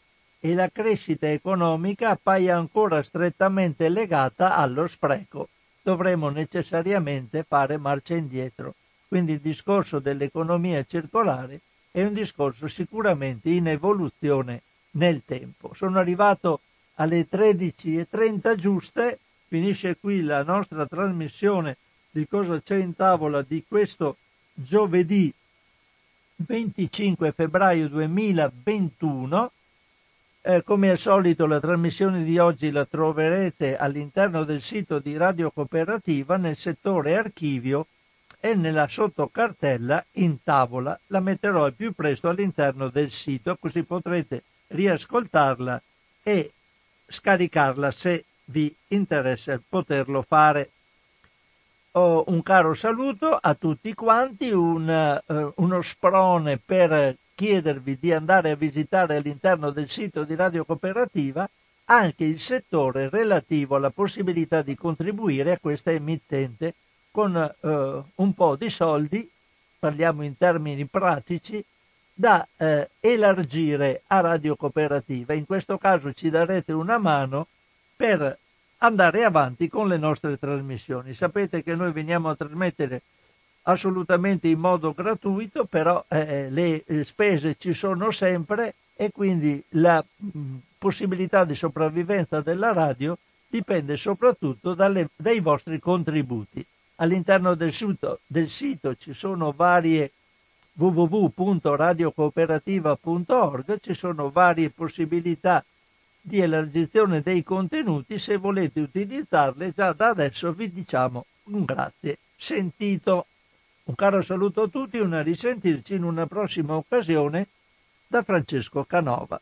e la crescita economica appaia ancora strettamente legata allo spreco. Dovremo necessariamente fare marcia indietro. Quindi il discorso dell'economia circolare è un discorso sicuramente in evoluzione nel tempo. Sono arrivato alle 13.30 giuste, finisce qui la nostra trasmissione di cosa c'è in tavola di questo giovedì 25 febbraio 2021. Eh, come al solito la trasmissione di oggi la troverete all'interno del sito di Radio Cooperativa nel settore archivio e nella sottocartella in tavola. La metterò al più presto all'interno del sito così potrete riascoltarla e scaricarla se vi interessa poterlo fare oh, un caro saluto a tutti quanti, un, uh, uno sprone per chiedervi di andare a visitare all'interno del sito di Radio Cooperativa anche il settore relativo alla possibilità di contribuire a questa emittente con uh, un po' di soldi, parliamo in termini pratici, da eh, elargire a Radio Cooperativa. In questo caso ci darete una mano per andare avanti con le nostre trasmissioni. Sapete che noi veniamo a trasmettere assolutamente in modo gratuito, però eh, le spese ci sono sempre e quindi la mh, possibilità di sopravvivenza della radio dipende soprattutto dalle, dai vostri contributi. All'interno del sito, del sito ci sono varie www.radiocooperativa.org, ci sono varie possibilità di elargizione dei contenuti, se volete utilizzarle già da adesso vi diciamo un grazie sentito. Un caro saluto a tutti, una risentirci in una prossima occasione da Francesco Canova.